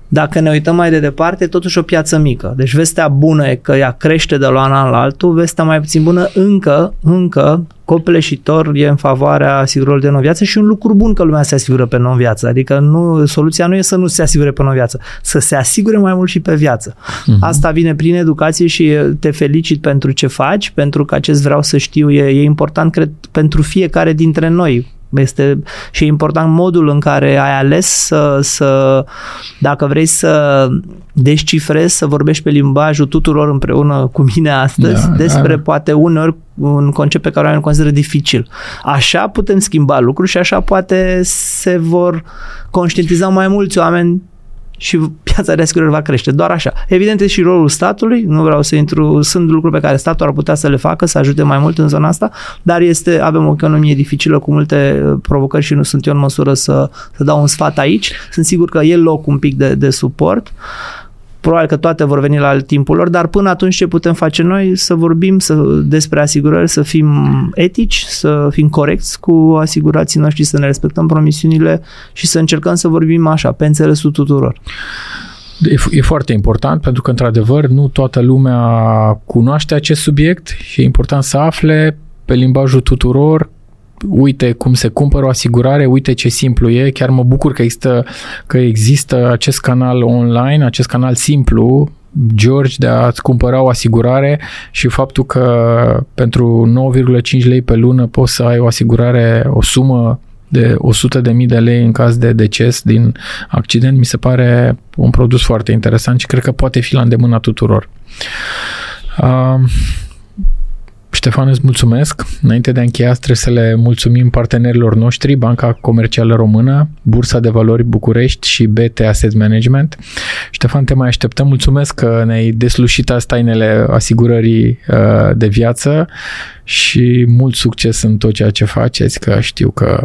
dacă ne uităm mai de departe, totuși o piață mică. Deci vestea bună e că ea crește de la un an la altul, vestea mai puțin bună încă, încă copleșitor e în favoarea asigurărilor de non-viață și un lucru bun că lumea se asigură pe non-viață. Adică nu, soluția nu e să nu se asigure pe non-viață, să se asigure mai mult și pe viață. Uh-huh. Asta vine prin educație și te felicit pentru ce faci, pentru că acest vreau să știu e, e important, cred, pentru fiecare dintre noi Este și e important modul în care ai ales să, să dacă vrei să descifrezi, să vorbești pe limbajul tuturor împreună cu mine astăzi da, despre da. poate unor un concept pe care oamenii îl consideră dificil. Așa putem schimba lucruri și așa poate se vor conștientiza mai mulți oameni și piața de asigurări va crește. Doar așa. Evident, e și rolul statului, nu vreau să intru, sunt lucruri pe care statul ar putea să le facă, să ajute mai mult în zona asta, dar este, avem o economie dificilă cu multe uh, provocări și nu sunt eu în măsură să, să dau un sfat aici. Sunt sigur că e loc un pic de, de suport probabil că toate vor veni la timpul lor, dar până atunci ce putem face noi? Să vorbim să, despre asigurări, să fim etici, să fim corecți cu asigurații noștri, să ne respectăm promisiunile și să încercăm să vorbim așa, pe înțelesul tuturor. E, e foarte important pentru că, într-adevăr, nu toată lumea cunoaște acest subiect și e important să afle pe limbajul tuturor uite cum se cumpără o asigurare, uite ce simplu e, chiar mă bucur că există, că există acest canal online, acest canal simplu, George, de a-ți cumpăra o asigurare și faptul că pentru 9,5 lei pe lună poți să ai o asigurare, o sumă de 100 de mii de lei în caz de deces din accident, mi se pare un produs foarte interesant și cred că poate fi la îndemâna tuturor. Uh, Ștefan, îți mulțumesc. Înainte de a încheia, trebuie să le mulțumim partenerilor noștri, Banca Comercială Română, Bursa de Valori București și BT Asset Management. Ștefan, te mai așteptăm. Mulțumesc că ne-ai deslușit tainele asigurării uh, de viață și mult succes în tot ceea ce faceți, că știu că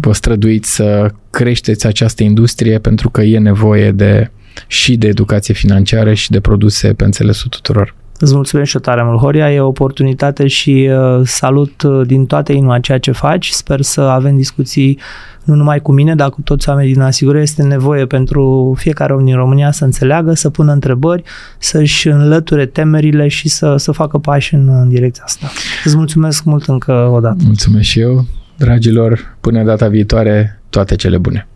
vă străduiți să creșteți această industrie pentru că e nevoie de și de educație financiară și de produse pe înțelesul tuturor. Îți mulțumesc și tare mult, Horia. E o oportunitate și uh, salut uh, din toate inima ceea ce faci. Sper să avem discuții nu numai cu mine, dar cu toți oamenii din asigurări. Este nevoie pentru fiecare om din România să înțeleagă, să pună întrebări, să-și înlăture temerile și să, să facă pași în, în direcția asta. Îți mulțumesc mult încă o dată. Mulțumesc și eu. Dragilor, până data viitoare, toate cele bune.